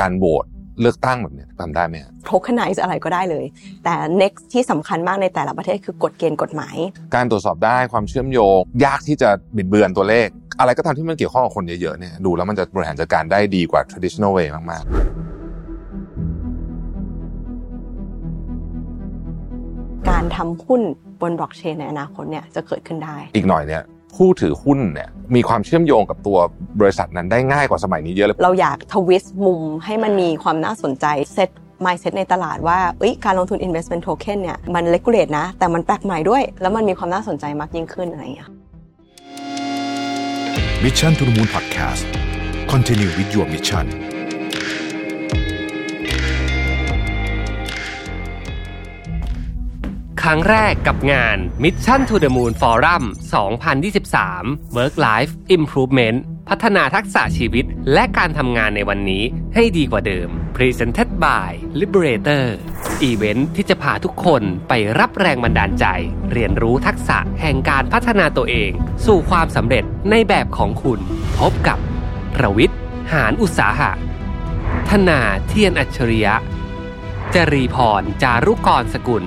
การโหวตเลือกตั้งแบบนี้ทำได้ไหม tokenize อะไรก็ได้เลย แต่ next ที่สำคัญมากในแต่ละประเทศคือกฎเกณฑ์กฎหมาย การตรวจสอบได้ความเชื่อมโยง ยากที่จะบิดเบือนตัวเลข อะไรก็ตามที่มันเกี่ยวข้องกับคนเยอะๆเนี่ยดูแล้วมันจะบริหารจัดการได้ดีกว่า traditional way มากๆ การทำหุ้นบนบล็อกเชนในอนาคตเนี่ยจะเกิดขึ้นได้ อีกหน่อยเนี่ย ผู้ถือหุ้นเนี่ยมีความเชื่อมโยงกับตัวบริษัทนั้นได้ง่ายกว่าสมัยนี้เยอะเลย เราอยากทวิสต์มุมให้มันมีความน่าสนใจเซต mindset ในตลาดว่าการลงทุน investment token เนี่ยมัน regulate นะ แต่มันแปลกใหม่ด้วย แล้วมันมีความน่าสนใจมากยิ่งขึ้นอะไรอย่างเงี้ย Mission to the Moon Podcast Continue with your mission ครั้งแรกกับงาน Mission to the Moon Forum 2023 Work Life Improvement พัฒนาทักษะชีวิตและการทำงานในวันนี้ให้ดีกว่าเดิม Presented by Liberator event ที่จะพาทุกคนไปรับแรงบันดาลใจ เรียนรู้ทักษะแห่งการพัฒนาตัวเอง สู่ความสำเร็จในแบบของคุณ พบกับประวิทย์หารอุตสาหะ ธนาเทียนอัจฉริยะ จรีพร จารุกรสกุล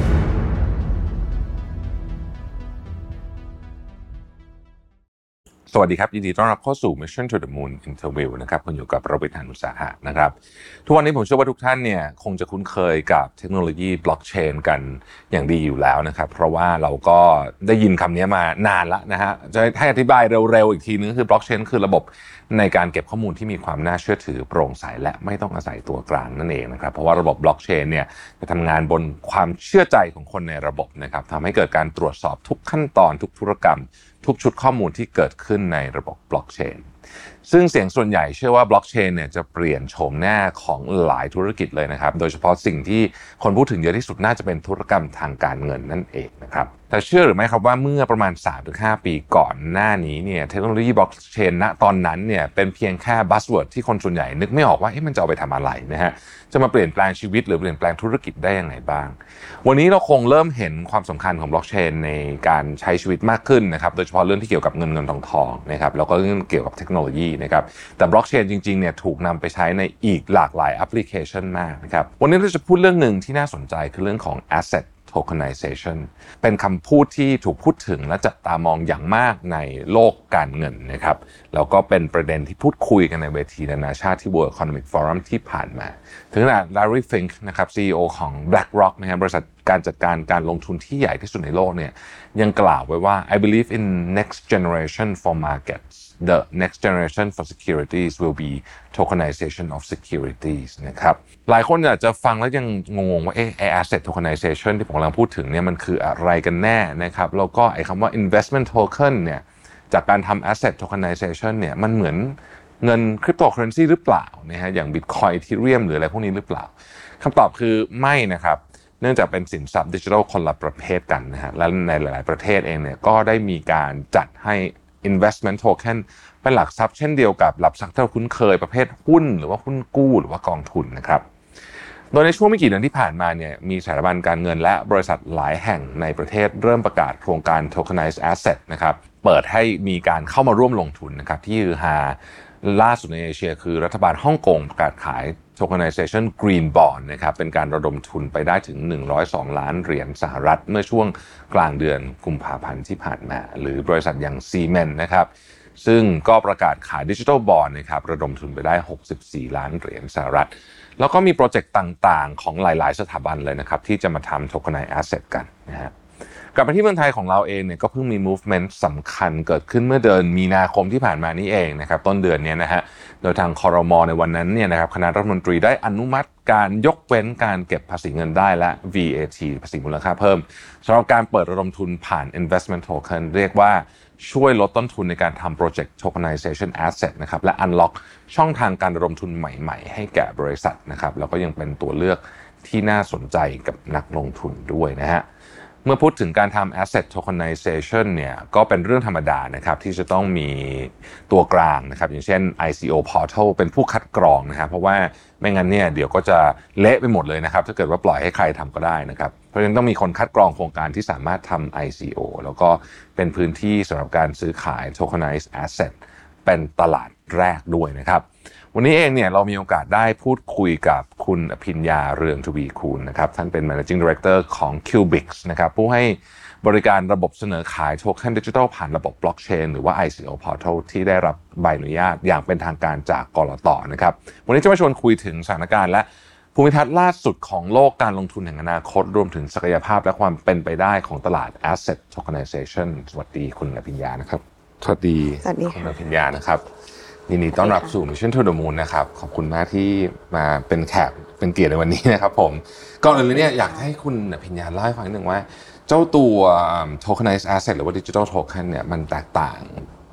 สวัสดีครับ ยินดีต้อนรับเข้าสู่ Mission to the Moon Interview นะครับคุณอยู่กับเราไปทานอุตสาหะนะครับ ทุกวันนี้ผมเชื่อว่าทุกท่านเนี่ยคงจะคุ้นเคยกับเทคโนโลยีบล็อกเชนกันอย่างดีอยู่แล้วนะครับ เพราะว่าเราก็ได้ยินคำนี้มานานแล้วนะฮะจะให้อธิบายเร็วๆ อีกทีนึงคือบล็อกเชนคือระบบในการเก็บข้อมูลที่มีความน่าเชื่อถือโปร่งใสและไม่ต้องอาศัยตัวกลางนั่นเองนะครับเพราะว่าระบบบล็อกเชนเนี่ยจะทำงานบนความเชื่อใจของคนในระบบนะครับทำให้เกิดการตรวจสอบทุกขั้นตอนทุกธุรกรรม ทุกชุดข้อมูลที่เกิดขึ้นในระบบบล็อกเชนซึ่งเสียงส่วนใหญ่เชื่อว่าบล็อกเชนเนี่ยจะเปลี่ยนโฉมหน้าของหลายธุรกิจเลยนะครับ โดยเฉพาะสิ่งที่คนพูดถึงเยอะที่สุดน่าจะเป็นธุรกรรมทางการเงินนั่นเองนะครับ แต่เชื่อหรือไม่ครับว่าเมื่อประมาณ 3-5 ปีก่อนหน้านี้เนี่ยเทคโนโลยีบล็อกเชนณตอนนั้นเนี่ยเป็นเพียงแค่ buzzword ที่คนส่วนใหญ่นึกไม่ออกว่ามันจะเอาไปทำอะไรนะฮะจะมาเปลี่ยนแปลงชีวิตหรือเปลี่ยนแปลงธุรกิจได้ยังไงบ้าง วันนี้เราคงเริ่มเห็นความสำคัญของบล็อกเชนในการใช้ชีวิตมากขึ้นนะครับโดยเฉพาะเรื่องที่เกี่ยวกับเงินเงินทองทองนะครับแล้วก็เรื่องเกี่ยวกับเทคโนโลยีนะครับแต่บล็อกเชนจริงๆเนี่ยถูกนำไปใช้ในอีกหลากหลายแอปพลิเคชันมากนะครับวันนี้เราจะพูดเรื่องหนึ่งที่น่าสนใจคือเรื่องของ asset tokenization เป็นคำพูดที่ถูกพูดถึงและจับตามองอย่างมากในโลกการเงินนะครับ แล้วก็เป็นประเด็นที่พูดคุยกันในเวทีนานาชาติที่ World Economic Forum ที่ผ่านมา ถึงขนาด Larry Fink นะครับ CEO ของ BlackRock นะครับบริษัทการจัดการการลงทุนที่ใหญ่ที่สุดในโลกเนี่ยยังกล่าวไว้ว่า I believe in next generation for markets the next generation for securities will be tokenization of securities นะครับหลายคนอาจจะฟังแล้วยังงงว่าเอ๊ะ asset tokenization ที่ผมกำลังพูดถึงเนี่ยมันคืออะไรกันแน่นะครับแล้วก็ไอ้คำว่า investment token เนี่ยจากการทำ asset tokenization เนี่ยมันเหมือนเงินคริปโตเคอเรนซีหรือเปล่านะฮะอย่าง Bitcoin Ethereum หรืออะไรพวกนี้หรือเปล่าคำตอบคือไม่นะครับเนื่องจากเป็นสินทรัพย์ดิจิทัลคนละประเภทกันนะฮะและในหลาย ๆ ประเทศเองเนี่ยก็ได้มีการจัดให้ investment token เป็นหลักทรัพย์เช่นเดียวกับหลักทรัพย์ที่เราคุ้นเคยประเภทหุ้น หรือว่าหุ้นกู้หรือว่ากองทุนนะครับโดยในช่วงไม่กี่เดือนที่ผ่านมาเนี่ยมีสถาบันการเงินและบริษัทหลายแห่งในประเทศเริ่มประกาศโครงการ tokenized asset นะครับเปิดให้มีการเข้ามาร่วมลงทุนนะครับที่ฮือฮาล่าสุดในเอเชีย คือรัฐบาลฮ่องกงประกาศขาย tokenization green bond นะครับเป็นการระดมทุนไปได้ถึง 102 ล้านเหรียญสหรัฐ เมื่อช่วงกลางเดือนกุมภาพันธ์ที่ผ่านมา หรือบริษัทอย่างซีเมนนะครับซึ่งก็ประกาศขายดิจิทัลบอลนะครับระดมทุนไปได้ 64 ล้านเหรียญสหรัฐ แล้วก็มีโปรเจกต์ต่างๆ ของหลาย ๆ สถาบันเลยนะครับ ที่จะมาทำ tokenized asset กันนะฮะ กลับมาที่เมืองไทยของเราเองเนี่ยก็เพิ่งมี movement สำคัญเกิดขึ้นเมื่อเดือนมีนาคมที่ผ่านมานี้เองนะครับต้นเดือนนี้นะฮะโดยทางคอรมอในวันนั้นเนี่ยนะครับคณะรัฐมนตรีได้อนุมัติการยกเว้นการเก็บภาษีเงินได้และ VAT ภาษีมูลค่าเพิ่มสำหรับการเปิดระดมทุนผ่าน investment token เรียกว่าช่วยลดต้นทุนในการทำโปรเจกต์ tokenization asset นะครับและ unlock ช่องทางการระดมทุนใหม่ ๆ ให้แก่บริษัทนะครับแล้วก็ยังเป็นตัวเลือกที่น่าสนใจกับนักลงทุนด้วยนะฮะ เมื่อพูดถึงการทำ asset tokenization เนี่ยก็เป็นเรื่องธรรมดานะครับที่จะต้องมีตัวกลางนะครับอย่างเช่น ICO portal เป็นผู้คัดกรองนะครับเพราะว่าไม่งั้นเนี่ยเดี๋ยวก็จะเละไปหมดเลยนะครับถ้าเกิดว่าปล่อยให้ใครทำก็ได้นะครับเพราะฉะนั้นต้องมีคนคัดกรองโครงการที่สามารถทำ ICO แล้วก็เป็นพื้นที่สำหรับการซื้อขาย tokenized asset เป็นตลาดแรกด้วยนะครับ วันนี้เองเนี่ยเรามีโอกาสได้พูดคุยกับคุณอภิญญาเรืองทวีคูณนะครับท่านเป็น managing director ของ Cubix นะครับผู้ให้บริการระบบเสนอขายโทเค็นดิจิทัลผ่านระบบบล็อกเชนหรือว่า ICO Portal ที่ได้รับใบอนุญาตอย่างเป็นทางการจากกรตนะครับวันนี้จะมาชวนคุยถึงสถานการณ์และภูมิทัศน์ล่าสุดของโลกการลงทุนแห่งอนาคต รวมถึงศักยภาพและความเป็นไปได้ของตลาด Asset Tokenization สวัสดีคุณอภิญญานะครับ สวัสดี สวัสดีค่ะคุณอภิญญานะครับ ยินดีต้อนรับสู่ Mission to the Moon นะครับ ขอบคุณมากที่มาเป็นแขกเป็นเกียรติในวันนี้นะครับผมก่อนอื่นเลยเนี่ยอยากให้คุณอภิญญาเล่าให้ฟังนิดนึงว่า เจ้าตัว tokenized asset หรือว่า digital token เนี่ยมันแตกต่าง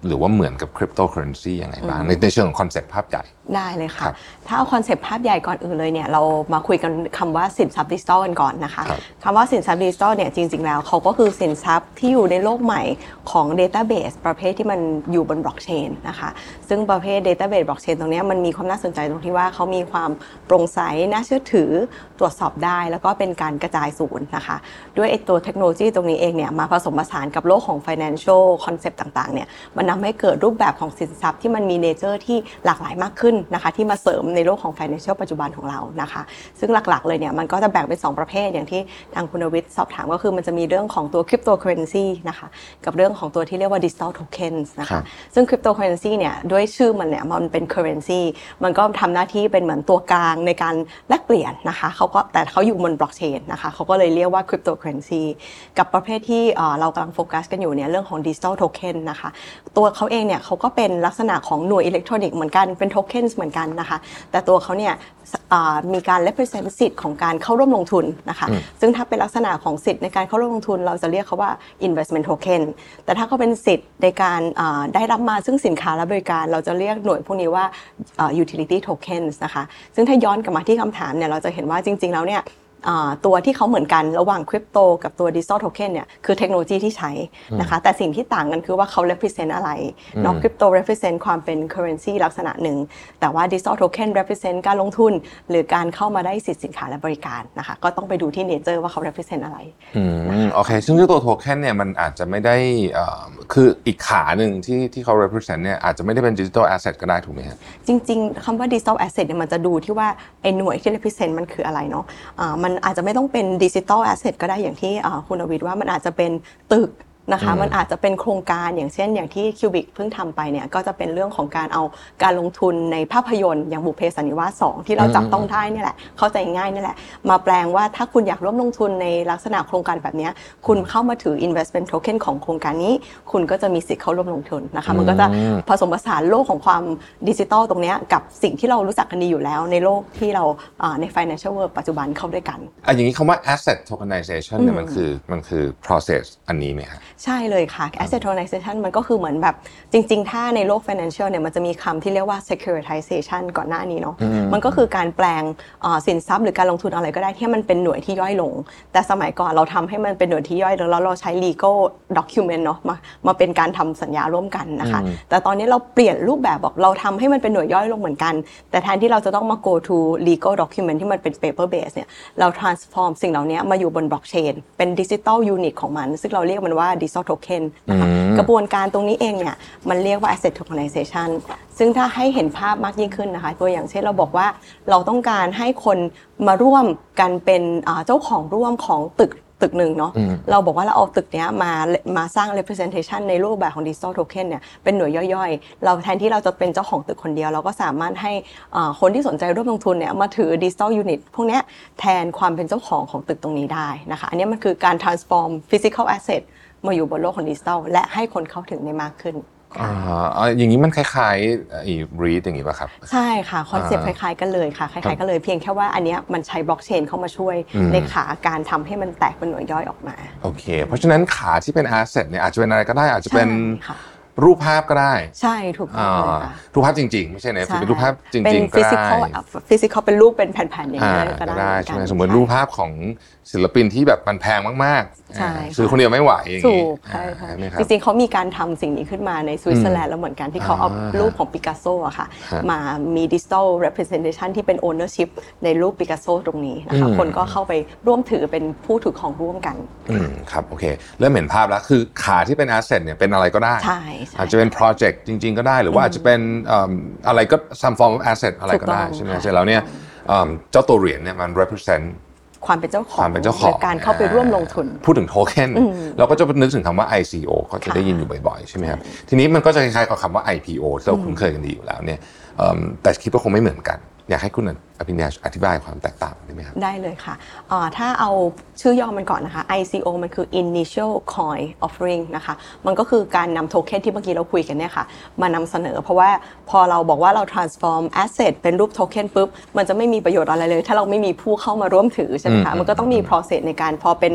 หรือว่าเหมือนกับ cryptocurrency ยังไงบ้างในในเชิงของคอนเซ็ปต์ภาพใหญ่ ได้เลยค่ะครับถ้าเอาคอนเซปต์ภาพใหญ่ก่อนอื่นเลยเนี่ยเรามาคุยกันคำว่าสินทรัพย์ดิจิทัลกันก่อนนะคะครับคำว่าสินทรัพย์ดิจิทัลเนี่ยจริง ๆ แล้วเขาก็คือสินทรัพย์ที่อยู่ในโลกใหม่ของ Database ประเภทที่มันอยู่บนบล็อกเชนนะคะซึ่งประเภท Database บล็อกเชนตรงเนี้ยมันมีความน่าสนใจตรงที่ว่าเขามีความโปร่งใสน่าเชื่อถือตรวจสอบได้ แล้วก็เป็นการกระจายศูนย์นะคะ ด้วยไอ้ตัวเทคโนโลยีตรงนี้เองเนี่ยมาผสมผสานกับโลกของ financial concept ต่างๆเนี่ยมันทำให้เกิดรูปแบบของสินทรัพย์ที่มันมีเนเจอร์ที่หลากหลายมากขึ้นนะคะที่มาเสริมในโลกของ financial ปัจจุบันของเรานะคะ ซึ่งหลักๆเลยเนี่ยมันก็จะแบ่งเป็น 2 ประเภทอย่างที่ทางคุณวิทย์สอบถามก็คือมันจะมีเรื่องของตัว cryptocurrency นะคะกับเรื่องของตัวที่เรียกว่า digital tokens นะครัคะบซึ่ง cryptocurrency เนี่ยด้วยชื่อมันเนี่ยมันเป็น currency มันก็ทำหน้าที่เป็นเหมือนตัวกลางในการแลกเปลี่ยนนะคะเขาก็แต่เขาอยู่บนบล็อกเชนนะคะเขาก็เลยเรียกว่า cryptocurrency กับประเภทที่เอ่อเรากำลังโฟกัสกันอยู่เนี่ยเรื่องของ digital token นะคะตัวเขาเองเนี่ยเขาก็เป็นลักษณะของหน่วยอิเล็กทรอนิกส์เหมือนกันเป็น tokens เหมือนกันนะคะ แต่ตัวเขาเนี่ยอ่ามีการ represent สิทธิ์ของการเข้าร่วมลงทุนนะคะ ซึ่งถ้าเป็นลักษณะของสิทธิ์ในการเข้าร่วมลงทุน เราจะเรียกเขาว่า investment token แต่ถ้าเขาเป็นสิทธิ์ในการอ่าได้รับมาซึ่งสินค้าและบริการ เราจะเรียกหน่วยพวกนี้ว่าอ่า utility tokens นะคะ ซึ่งถ้าย้อนกลับมาที่คำถามเนี่ยเราจะเห็นว่าจริง ๆ แล้วเนี่ยอ่า ตัวที่เขาเหมือนกันระหว่างคริปโตกับตัวดิจิ t a ลโทเค็นเนี่ยคือเทคโนโลยีที่ใช้นะคะแต่สิ่งที่ต่างกันคือว่าเขา represent อะไรเนาะคริปโต represent ความเป็น currency ลักษณะหนึ่ง แต่ว่าดิจิ t a ลโทเค็น represent การลงทุน หรือการเข้ามาได้สิทธิสินค้าและบริการนะคะก็ต้องไปดูที่ nature ว่าเขา represent อะไรอืมโอเค ซึ่งเจ้าตัวโทเค็นเนี่ยมันอาจจะไม่ได้เอ่อคืออีกขาหนึ่งที่ที่เขา represent เนี่ยอาจจะไม่ได้เป็น digital asset ก็ได้ถูกไหมฮะจริง ๆคำว่า digital asset เนี่ยมันจะดูที่ว่าไอ้หน่วยที่ represent มันคืออะไรเนาะอ่ามันอาจจะไม่ต้องเป็น digital asset ก็ได้อย่างที่คุณอวิทย์ว่ามันอาจจะเป็นตึก นะคะมันอาจจะเป็นโครงการอย่างเช่น อย่างที่คิวบิกเพิ่งทำไปเนี่ยก็จะเป็นเรื่องของการเอาการลงทุนในภาพยนตร์อย่างบุพเพสันนิวาสสองที่เราจับต้องได้นี่แหละ เข้าใจง่ายนี่แหละ มาแปลงว่าถ้าคุณอยากร่วมลงทุนในลักษณะโครงการแบบเนี้ยคุณเข้ามาถือ investment token ของโครงการนี้ คุณก็จะมีสิทธิ์เข้าร่วมลงทุนนะคะมันก็จะอืมผสมผสานโลกของความดิจิตอลตรงเนี้ยกับสิ่งที่เรารู้จักกันดีอยู่แล้ว ในโลกที่เราอ่าใน financial world ปัจจุบันเข้าด้วยกันอะอย่างนี้คำว่า asset tokenization เนี่ยมันคือมันคือ process อันนี้ไหมฮะใช่เลยค่ะ asset tokenization มันก็คือเหมือนแบบจริง ๆ ถ้าในโลก financial เนี่ยมันจะมีคำที่เรียกว่า securitization ก่อนหน้านี้เนาะมันก็คือการแปลงอ่าสินทรัพย์หรือการลงทุนอะไรก็ได้ที่มันเป็นหน่วยที่ย่อยลง แต่สมัยก่อนเราทำให้มันเป็นหน่วยที่ย่อยลงแล้วเราใช้ legal document เนาะมามาเป็นการทำสัญญาร่วมกันนะคะแต่ตอนนี้เราเปลี่ยนรูปแบบบอกเราทำให้มันเป็นหน่วยย่อยลงเหมือนกัน แต่แทนที่เราจะต้องมา go to legal document ที่มันเป็น paper base เนี่ยเรา transform สิ่งเหล่านี้มาอยู่บน blockchain เป็น digital unit ของมัน ซึ่งเราเรียกมันว่า digital token นะคะกระบวนการตรงนี้เองเนี่ยมันเรียกว่า asset tokenization ซึ่งถ้าให้เห็นภาพมากยิ่งขึ้นนะคะตัวอย่างเช่นเราบอกว่าเราต้องการให้คนมาร่วมกันเป็นอ่าเจ้าของร่วมของตึกตึกหนึ่งเนาะเราบอกว่าเราเอาตึกเนี้ยมามาสร้าง representation ในรูปแบบของ digital token เนี่ยเป็นหน่วยย่อยๆ เราแทนที่เราจะเป็นเจ้าของตึกคนเดียว เราก็สามารถให้อ่าคนที่สนใจร่วมลงทุนเนี่ยมาถือ digital unit พวกเนี้ยแทนความเป็นเจ้าของของตึกตรงนี้ได้นะคะอันเนี้ยมันคือการ transform physical asset มาอยู่บนโลกของดิจิทัลและให้คนเข้าถึงได้มากขึ้นอ่าอ่าอย่างนี้มันคล้ายๆไอ้ read อย่างนี้ป่ะครับ ใช่ค่ะ คอนเซ็ปต์คอ่าล้ายๆกันเลยค่ะคล้ายๆกันเลยเพียงแค่ว่าอันเนี้ยมันใช้บล็อกเชนเข้ามาช่วยอืมในขาการทำให้มันแตกเป็นหน่วยย่อยออกมา โอเค เพราะฉะนั้นขาที่เป็น asset เนี่ยอาจจะเป็นอะไรก็ได้อาจจะเป็นใช่ค่ะ รูปภาพก็ได้ ใช่ถูกต้องเลยค่ะรูปภาพจริง ๆ ไม่ใช่ในใช่เป็นรูปภาพจเป็นริงๆก็ฟิสิได้กอลฟิสิกอลเป็นรูปเป็นแผ่นๆอย่างอ่านี้ยก็ก็ได้ได้เหใช่ไหมอนกันสมมติรูปภาพของศิลปินที่แบบมันแพงมากๆใช่อ่าซื้อคนเดียวไม่ไหวอย่างถูงี้กใช่ค่ะอ่าไหมครับจริงๆเขามีการทำสิ่งนี้ขึ้นมาในสวิตเซอร์แลนด์แล้วเหมือนกันที่เขาเอาอ่ารูปของปิกัสโซอะค่ะฮะมามีดิจิทัล representation ที่เป็น ownership ในรูปปิกัสโซตรงนี้นะคะอืมคนก็เข้าไปร่วมถือเป็นผู้ถือของร่วมกันอืมครับโอเคเริ่มเห็นภาพแล้วคือขาที่เป็นแอสเซทเนี่ยเป็นอะไรก็ได้ใช่ใช่อาจจะเป็นโปรเจกต์จริง ๆ ก็ได้ หรือว่าอาจจะเป็นเอิ่มอะไรก็ some form of asset อะไรก็ได้ถูกต้องใช่ไหมค่ะเสร็จแล้วเนี่ยเอิ่มเจ้าตัวเหรียญเนี่ยมัน represent ความเป็นเจ้าของความเป็นเจ้าของหรืการเข้าไปร่วมลงทุน พูดถึงโทเค็นเราก็จะนึกถึงคำว่า ICO ก็จะได้ยินอยู่บ่อยๆ ใช่ไหมครับ ทีนี้มันก็จะคล้ายๆกับคำว่า IPO ที่เราคุ้นเคยกันดีอยู่แล้วเนี่ยเอิ่มแต่คิดว่าคงไม่เหมือนกัน อยากให้คุณอภิญญาอธิบายความแตกต่างได้ไหมครับ ได้เลยค่ะเอ่อถ้าเอาชื่อย่อมันก่อนนะคะ ICO มันคือ Initial Coin Offering นะคะ มันก็คือการนำโทเค็นที่เมื่อกี้เราคุยกันเนี่ยค่ะ มานำเสนอ เพราะว่าพอเราบอกว่าเรา transform asset เป็นรูปโทเค็นปุ๊บ มันจะไม่มีประโยชน์อะไรเลย ถ้าเราไม่มีผู้เข้ามาร่วมถือใช่ไหมคะ มันก็ต้องมี process ในการพอเป็น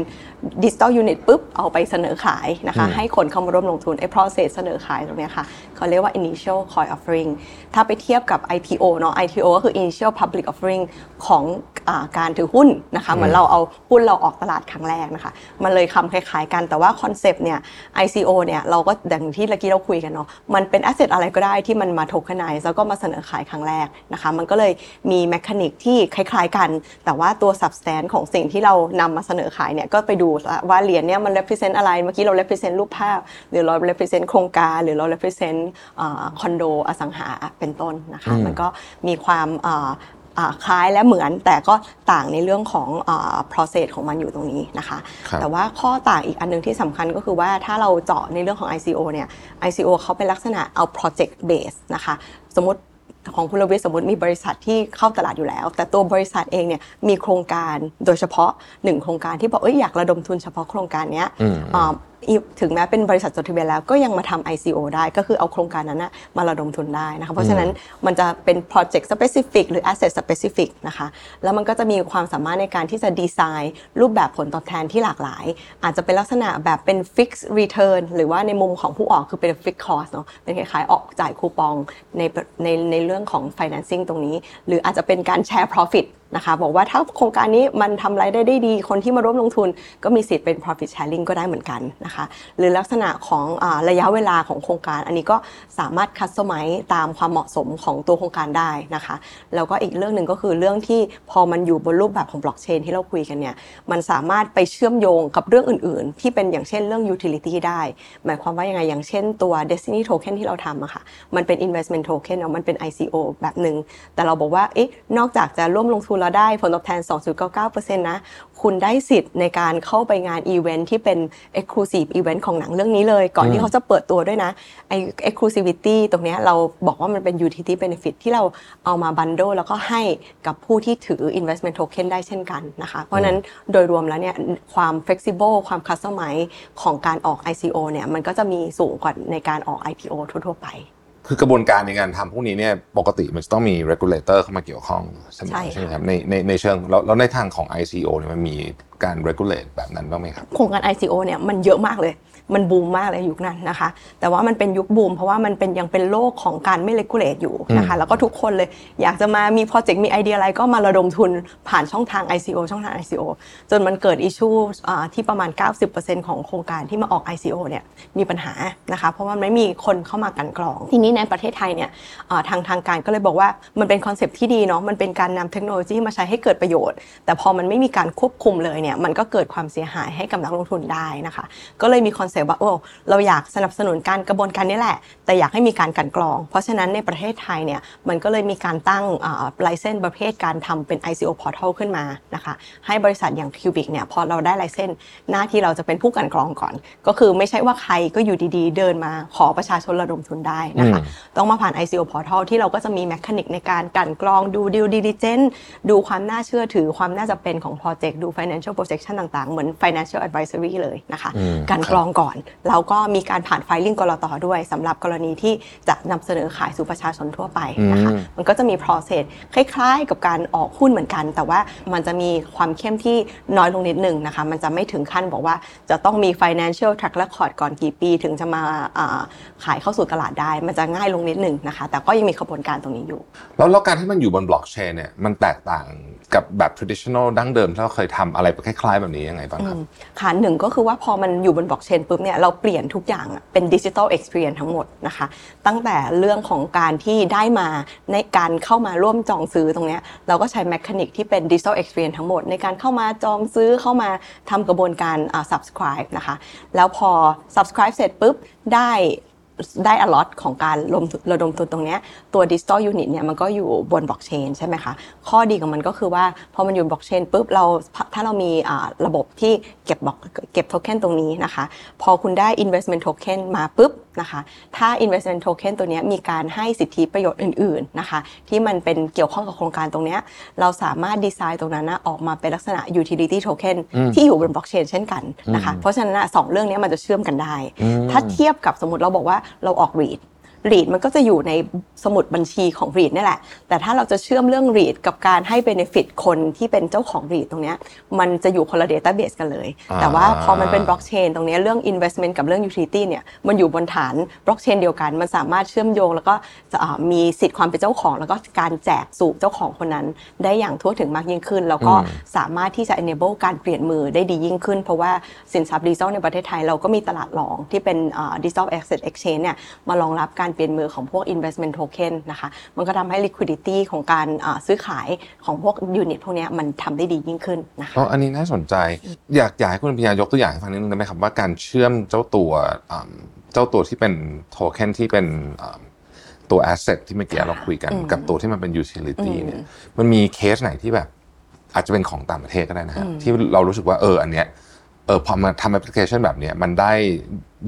digital unit ปุ๊บ เอาไปเสนอขายนะคะ ให้คนเข้ามาร่วมลงทุนไอ้ process เสนอขายตรงเนี้ยค่ะเขาเรียกว่า initial coin offering ถ้าไปเทียบกับ IPO เนาะ IPO ก็คือ initial public offering ของอาการถือหุ้นนะคะเหมือนเราเอาหุ้นเราออกตลาดครั้งแรกนะคะมันเลยคำคล้ายๆกันแต่ว่าคอนเซปต์เนี่ย ICO เนี่ยเราก็อย่างที่เมื่อกี้เราคุยกันเนาะมันเป็น asset อะไรก็ได้ที่มันมา tokenize แล้วก็มาเสนอขายครั้งแรกนะคะมันก็เลยมี mechanic ที่คล้ายๆกัน แต่ว่าตัว substance ของสิ่งที่เรานำมาเสนอขายเนี่ยก็ไปดูว่าเหรียญเนี่ยมัน represent อะไรเมื่อกี้เรา represent รูปภาพ หรือเรา represent โครงการ หรือเรา represent คอนโดอสังหาเป็นต้นนะคะมันก็มีความอ่าอ่าคล้ายและเหมือนแต่ก็ต่างในเรื่องของอา process ของมันอยู่ตรงนี้นะคะครับแต่ว่าข้อต่างอีกอันหนึงที่สำคัญก็คือว่าถ้าเราเจาะในเรื่องของ ICO เนี่ย ICO เขาเป็นลักษณะเอา project base นะคะสมมติของคุณลวิทย์สมมติมีบริษัทที่เข้าตลาดอยู่แล้ว แต่ตัวบริษัทเองเนี่ยมีโครงการโดยเฉพาะหนึ่งโครงการที่บอกเอ้ยอยากระดมทุนเฉพาะโครงการเนี้ยอืมอ่าอี ถึงแม้เป็นบริษัทจดทะเบียนแล้วก็ยังมาทำ ICO ได้ก็คือเอาโครงการนั้นนะมาระดมทุนได้นะคะเพราะฉะนั้นมันจะเป็น project specific หรือ asset specific นะคะแล้วมันก็จะมีความสามารถในการที่จะดีไซน์รูปแบบผลตอบแทนที่หลากหลาย อาจจะเป็นลักษณะแบบเป็น fixed return หรือว่าในมุมของผู้ออกคือเป็น fixed cost เนาะเป็นคล้ายๆ ออกจ่ายคูปองในในในเรื่องของ financing ตรงนี้ หรืออาจจะเป็นการแชร์ profit นะคะบอกว่าถ้าโครงการนี้มันทำรายได้ได้ดี คนที่มาร่วมลงทุนก็มีสิทธิ์เป็น profit sharing ก็ได้เหมือนกันนะคะหรือลักษณะของอาระยะเวลาของโครงการ อันนี้ก็สามารถคัสตอมไมตามความเหมาะสมของตัวโครงการได้นะคะแล้วก็อีกเรื่องหนึ่งก็คือเรื่องที่พอมันอยู่บนรูปแบบของบล็อกเชนที่เราคุยกันเนี่ยมันสามารถไปเชื่อมโยงกับเรื่องอื่น ๆ ที่เป็นอย่างเช่นเรื่อง utility ได้ หมายความว่ายังไงอย่างเช่นตัว destiny token ที่เราทำอะค่ะมันเป็น investment token เนาะมันเป็น ICO แบบหนึ่งแต่เราบอกว่าเอ๊ะนอกจากจะร่วมลงทุนแล้วได้ผลตอบแทน 2.99%นะ คุณได้สิทธิ์ในการเข้าไปงานอีเวนท์ที่เป็น exclusive event ของหนังเรื่องนี้เลย ก่อนที่เขาจะเปิดตัวด้วยนะไอ้ exclusivity ตรงนี้เราบอกว่ามันเป็น utility benefit ที่เราเอามา bundle แล้วก็ให้กับผู้ที่ถือ investment token ได้เช่นกันนะคะ เพราะฉะนั้นโดยรวมแล้วเนี่ยความ flexible ความ customize ของการออก ICO เนี่ยมันก็จะมีสูงกว่าในการออก IPO ทั่วๆไป คือกระบวนการในการทำพวกนี้เนี่ยปกติมันจะต้องมี regulator เข้ามาเกี่ยวข้องเสมอใช่ค่ะใช่ไหมครับในในในเชิงแล้วแล้วในทางของ ICO เนี่ยมันมีการ regulate แบบนั้นบ้างไหมครับโครงการ ICO เนี่ยมันเยอะมากเลย มันบูมมากเลยยุคนั้นนะคะ แต่ว่ามันเป็นยุคบูมเพราะว่ามันเป็นยังเป็นโลกของการไม่เลกูเลตอยู่นะคะ แล้วก็ทุกคนเลยอยากจะมามีโปรเจกต์มีไอเดียอะไรก็มาระดมทุนผ่านช่องทาง ICO ช่องทาง ICO จนมันเกิด issue ที่ประมาณ 90%ของโครงการที่มาออก ICO เนี่ยมีปัญหานะคะ เพราะว่าไม่มีคนเข้ามากลั่นกรอง ทีนี้ในประเทศไทยเนี่ยอ่าทางทางการก็เลยบอกว่ามันเป็นคอนเซปต์ที่ดีเนาะมันเป็นการนำเทคโนโลยีมาใช้ให้เกิดประโยชน์ แต่พอมันไม่มีการควบคุมเลยเนี่ยมันก็เกิดความเสียหายให้กับนักลงทุนได้นะคะ ก็เลยมีคอนเซปต์ว่าโอ้เราอยากสนับสนุนการกระบวนการนี้แหละ แต่อยากให้มีการกลั่นกรอง เพราะฉะนั้นในประเทศไทยเนี่ยมันก็เลยมีการตั้งไลเซนส์ประเภทการทำเป็น ICO portal ขึ้นมานะคะให้บริษัทอย่าง Cubic เนี่ยพอเราได้ไลเซนส์หน้าที่เราจะเป็นผู้กลันกรองก่อน ก็คือไม่ใช่ว่าใครก็อยู่ดีๆ เดินมาขอประชาชนระดมทุนได้นะคะต้องมาผ่าน ICO portal ที่เราก็จะมีแมคานิกในการกลันกรองดู due diligence ดูความน่าเชื่อถือความน่าจะเป็นของโปรเจกต์ดู financial financial projection ต่างๆ เหมือน financial advisory เลยนะคะอืมการครับกรองก่อนแล้วก็มีการผ่าน filing กรตด้วยสำหรับกรณีที่จะนำเสนอขายสู่ประชาชนทั่วไปนะคะอืมมันก็จะมี process คล้ายๆ กับการออกหุ้นเหมือนกัน แต่ว่ามันจะมีความเข้มที่น้อยลงนิดนึงนะคะมันจะไม่ถึงขั้นบอกว่าจะต้องมี financial track record ก่อนกี่ปีถึงจะมาอ่าขายเข้าสู่ตลาดได้ มันจะง่ายลงนิดนึงนะคะ แต่ก็ยังมีกระบวนการตรงนี้อยู่แล้วแล้วการที่มันอยู่บนบล็อกเชนเนี่ยมันแตกต่าง กับแบบ traditional ดั้งเดิมที่เราเคยทำอะไรคล้ายๆ แบบนี้ยังไงบ้างครับค่ะหนึ่งก็คือว่าพอมันอยู่บนบล็อกเชนปุ๊บเนี่ยเราเปลี่ยนทุกอย่างเป็น digital experience ทั้งหมดนะคะ ตั้งแต่เรื่องของการที่ได้มาในการเข้ามาร่วมจองซื้อตรงเนี้ยเราก็ใช้ mechanic ที่เป็น digital experience ทั้งหมด ในการเข้ามาจองซื้อเข้ามาทำกระบวนการอ่า subscribe นะคะ แล้วพอ subscribe เสร็จปุ๊บได้ ได้ allot ของการร่วมระดมทุนตรงเนี้ยตัวดิจิ t a ลยูนิตเนี่ยมันก็อยู่บนบล็อกเชนใช่ไหมคะ ข้อดีของมันก็คือว่าพอมันอยู่บล็อกเชนปุ๊บเราถ้าเรามีอ่าระบบที่เก็บบล็อกเก็บโทเค็นตรงนี้นะคะ พอคุณได้ investment token มาปุ๊บนะคะ ถ้า investment token ตัวเนี้ยมีการให้สิทธิประโยชน์อื่นๆนะคะ ที่มันเป็นเกี่ยวข้องกับโครงการตรงเนี้ยเราสามารถดีไซน์ตรงนั้นนะออกมาเป็นลักษณะ utility token ที่อยู่บนบล็อกเชนเช่นกันนะคะ เพราะฉะนั้นนะสองเรื่องเนี้ยมันจะเชื่อมกันได้ ถ้าเทียบกับสมมติเราบอกว่าเราออกรีด read read มันก็จะอยู่ในสมุดบัญชีของ read นี่แหละ แต่ถ้าเราจะเชื่อมเรื่อง read กับการให้ benefit คนที่เป็นเจ้าของ read ตรงเนี้ยมันจะอยู่คนละ database กันเลยอ่าแต่ว่าพอมันเป็น blockchain ตรงเนี้ยเรื่อง investment กับเรื่อง utility เนี่ยมันอยู่บนฐาน blockchain เดียวกัน มันสามารถเชื่อมโยง แล้วก็จะอ่ามีสิทธิ์ความเป็นเจ้าของ แล้วก็การแจกสู่เจ้าของคนนั้น ได้อย่างทั่วถึงมากยิ่งขึ้น แล้วก็สามารถที่จะ enable การเปลี่ยนมือได้ดียิ่งขึ้น เพราะว่าสินทรัพย์ดิจิทัลในประเทศไทยเราก็มีตลาดรองที่เป็นอ่า digital asset exchange เนี่ยมารองรับการเปลี่ยนมือของพวก investment token นะคะมันก็ทำให้ liquidity ของการอ่าซื้อขายของพวก unit พวกเนี้ยมันทำได้ดียิ่งขึ้นนะคะอ๋ออันนี้น่าสนใจ อยากอยากให้คุณอภิญญายกตัวอย่างให้ฟังนิดนึงได้ไหมครับว่าการเชื่อมเจ้าตัวอ่ำเจ้าตัวที่เป็นโทเค็นที่เป็นอ่ำตัว asset ที่เมื่อกี้เราคุยกันกับตัวที่มันเป็น utility เนี่ยมันมีเคสไหนที่แบบอาจจะเป็นของต่างประเทศก็ได้นะฮะที่เรารู้สึกว่าเอออันเนี้ย เออพอมาทำแอปพลิเคชันแบบเนี้ยมันได้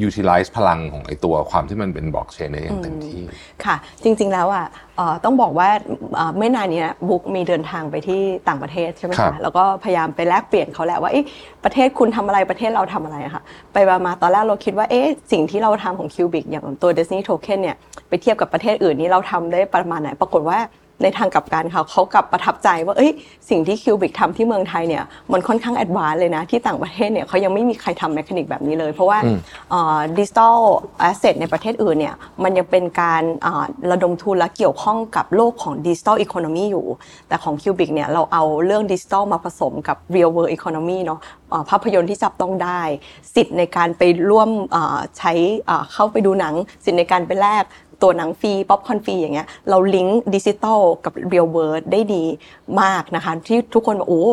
utilize พลังของไอตัวความที่มันเป็นบล็อกเชนได้อย่างเต็มที่ ค่ะ จริง ๆ แล้วอะเอ่อต้องบอกว่าเอ่อไม่นานนี้นะบุ๊กมีเดินทางไปที่ต่างประเทศใช่ไหมคะครับแล้วก็พยายามไปแลกเปลี่ยนเขาแหละว่าเอ๊ะประเทศคุณทำอะไรประเทศเราทำอะไรอะค่ะ ไปมาๆตอนแรกเราคิดว่าเอ๊ะสิ่งที่เราทำของ Cubic อย่างตัว Destiny Token เนี่ยไปเทียบกับประเทศอื่นนี่เราทำได้ประมาณไหน ปรากฏว่า ในทางกลับกันค่ะเขากลับประทับใจว่าเอ้ยสิ่งที่ Kubix ทำที่เมืองไทยเนี่ยมันค่อนข้าง advance เลยนะ ที่ต่างประเทศเนี่ยเขายังไม่มีใครทำ mechanic แบบนี้เลย เพราะว่าdigital asset ในประเทศอื่นเนี่ยมันยังเป็นการอ่าระดมทุนและเกี่ยวข้องกับโลกของ digital economy อยู่ แต่ของ Kubix เนี่ยเราเอาเรื่องดิจิทัลมาผสมกับ real world economy เนาะอ่าภาพยนตร์ที่จับต้องได้ สิทธิ์ในการไปร่วมอ่าใช้อ่าเข้าไปดูหนัง สิทธิ์ในการไปแลก ตัวหนังฟรีป๊อปคอนฟรีอย่างเงี้ยเรา link digital กับ real world ได้ดีมากนะคะ ที่ทุกคนบอกโอ้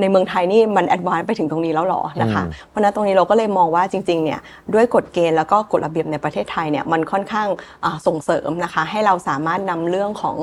ในเมืองไทยนี่มัน advance ไปถึงตรงนี้แล้วเหรอนะคะเพราะฉะนั้นตรงนี้เราก็เลยมองว่าจริงๆเนี่ยด้วยกฎเกณฑ์แล้วก็กฎระเบียบในประเทศไทยเนี่ยมันค่อนข้างอ่าส่งเสริมนะคะ ให้เราสามารถนำเรื่องของ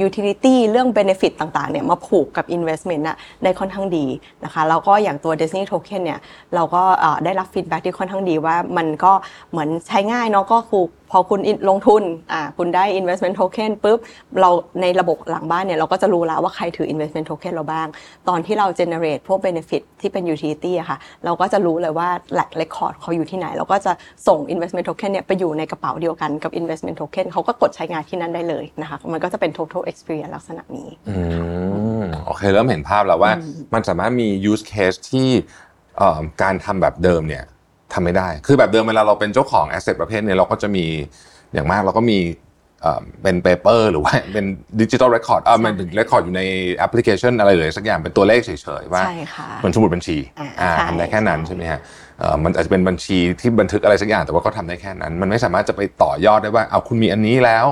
utility เรื่อง benefit ต่างๆเนี่ยมาผูกกับ investment น่ะได้ค่อนข้างดีนะคะแล้วก็อย่างตัว Destiny Token เนี่ยเราก็อ่าได้รับ feedback ที่ค่อนข้างดีว่ามันก็เหมือนใช้ง่ายเนาะก็คือ พอคุณลงทุนอ่าคุณได้ investment token ปุ๊บเราในระบบหลังบ้านเนี่ยเราก็จะรู้แล้วว่าใครถือ investment token เราบ้าง ตอนที่เรา generate พวก benefit ที่เป็น utility อะค่ะ เราก็จะรู้เลยว่าหลัก record เขาอยู่ที่ไหน เราก็จะส่ง investment token เนี่ยไปอยู่ในกระเป๋าเดียวกันกับ investment token เขาก็กดใช้งานที่นั่นได้เลยนะคะ มันก็จะเป็น total experience ลักษณะนี้อืมโอเคเริ่มเห็นภาพแล้วว่ามันสามารถมี use case ที่เอ่อการทำแบบเดิมเนี่ย ทำไม่ได้ คือแบบเดิมเวลาเราเป็นเจ้าของ asset ประเภทเนี้เราก็จะมีอย่างมากเราก็มีเอ่อเป็น paper หรือว่าเป็น digital record เออมันถึง record อยู่ในแอปพลิเคชันอะไรเลยสักอย่างเป็นตัวเลขเฉยๆว่าใช่ค่ะเหมือนสมุดบัญชีอ่าอ่าใช่ทำได้แค่นั้นใช่ไหมฮะเอ่อมันอาจจะเป็นบัญชีที่บันทึกอะไรสักอย่างแต่ว่าก็ทำได้แค่นั้น มันไม่สามารถจะไปต่อยอดได้ว่าเอาคุณมีอันนี้แล้ว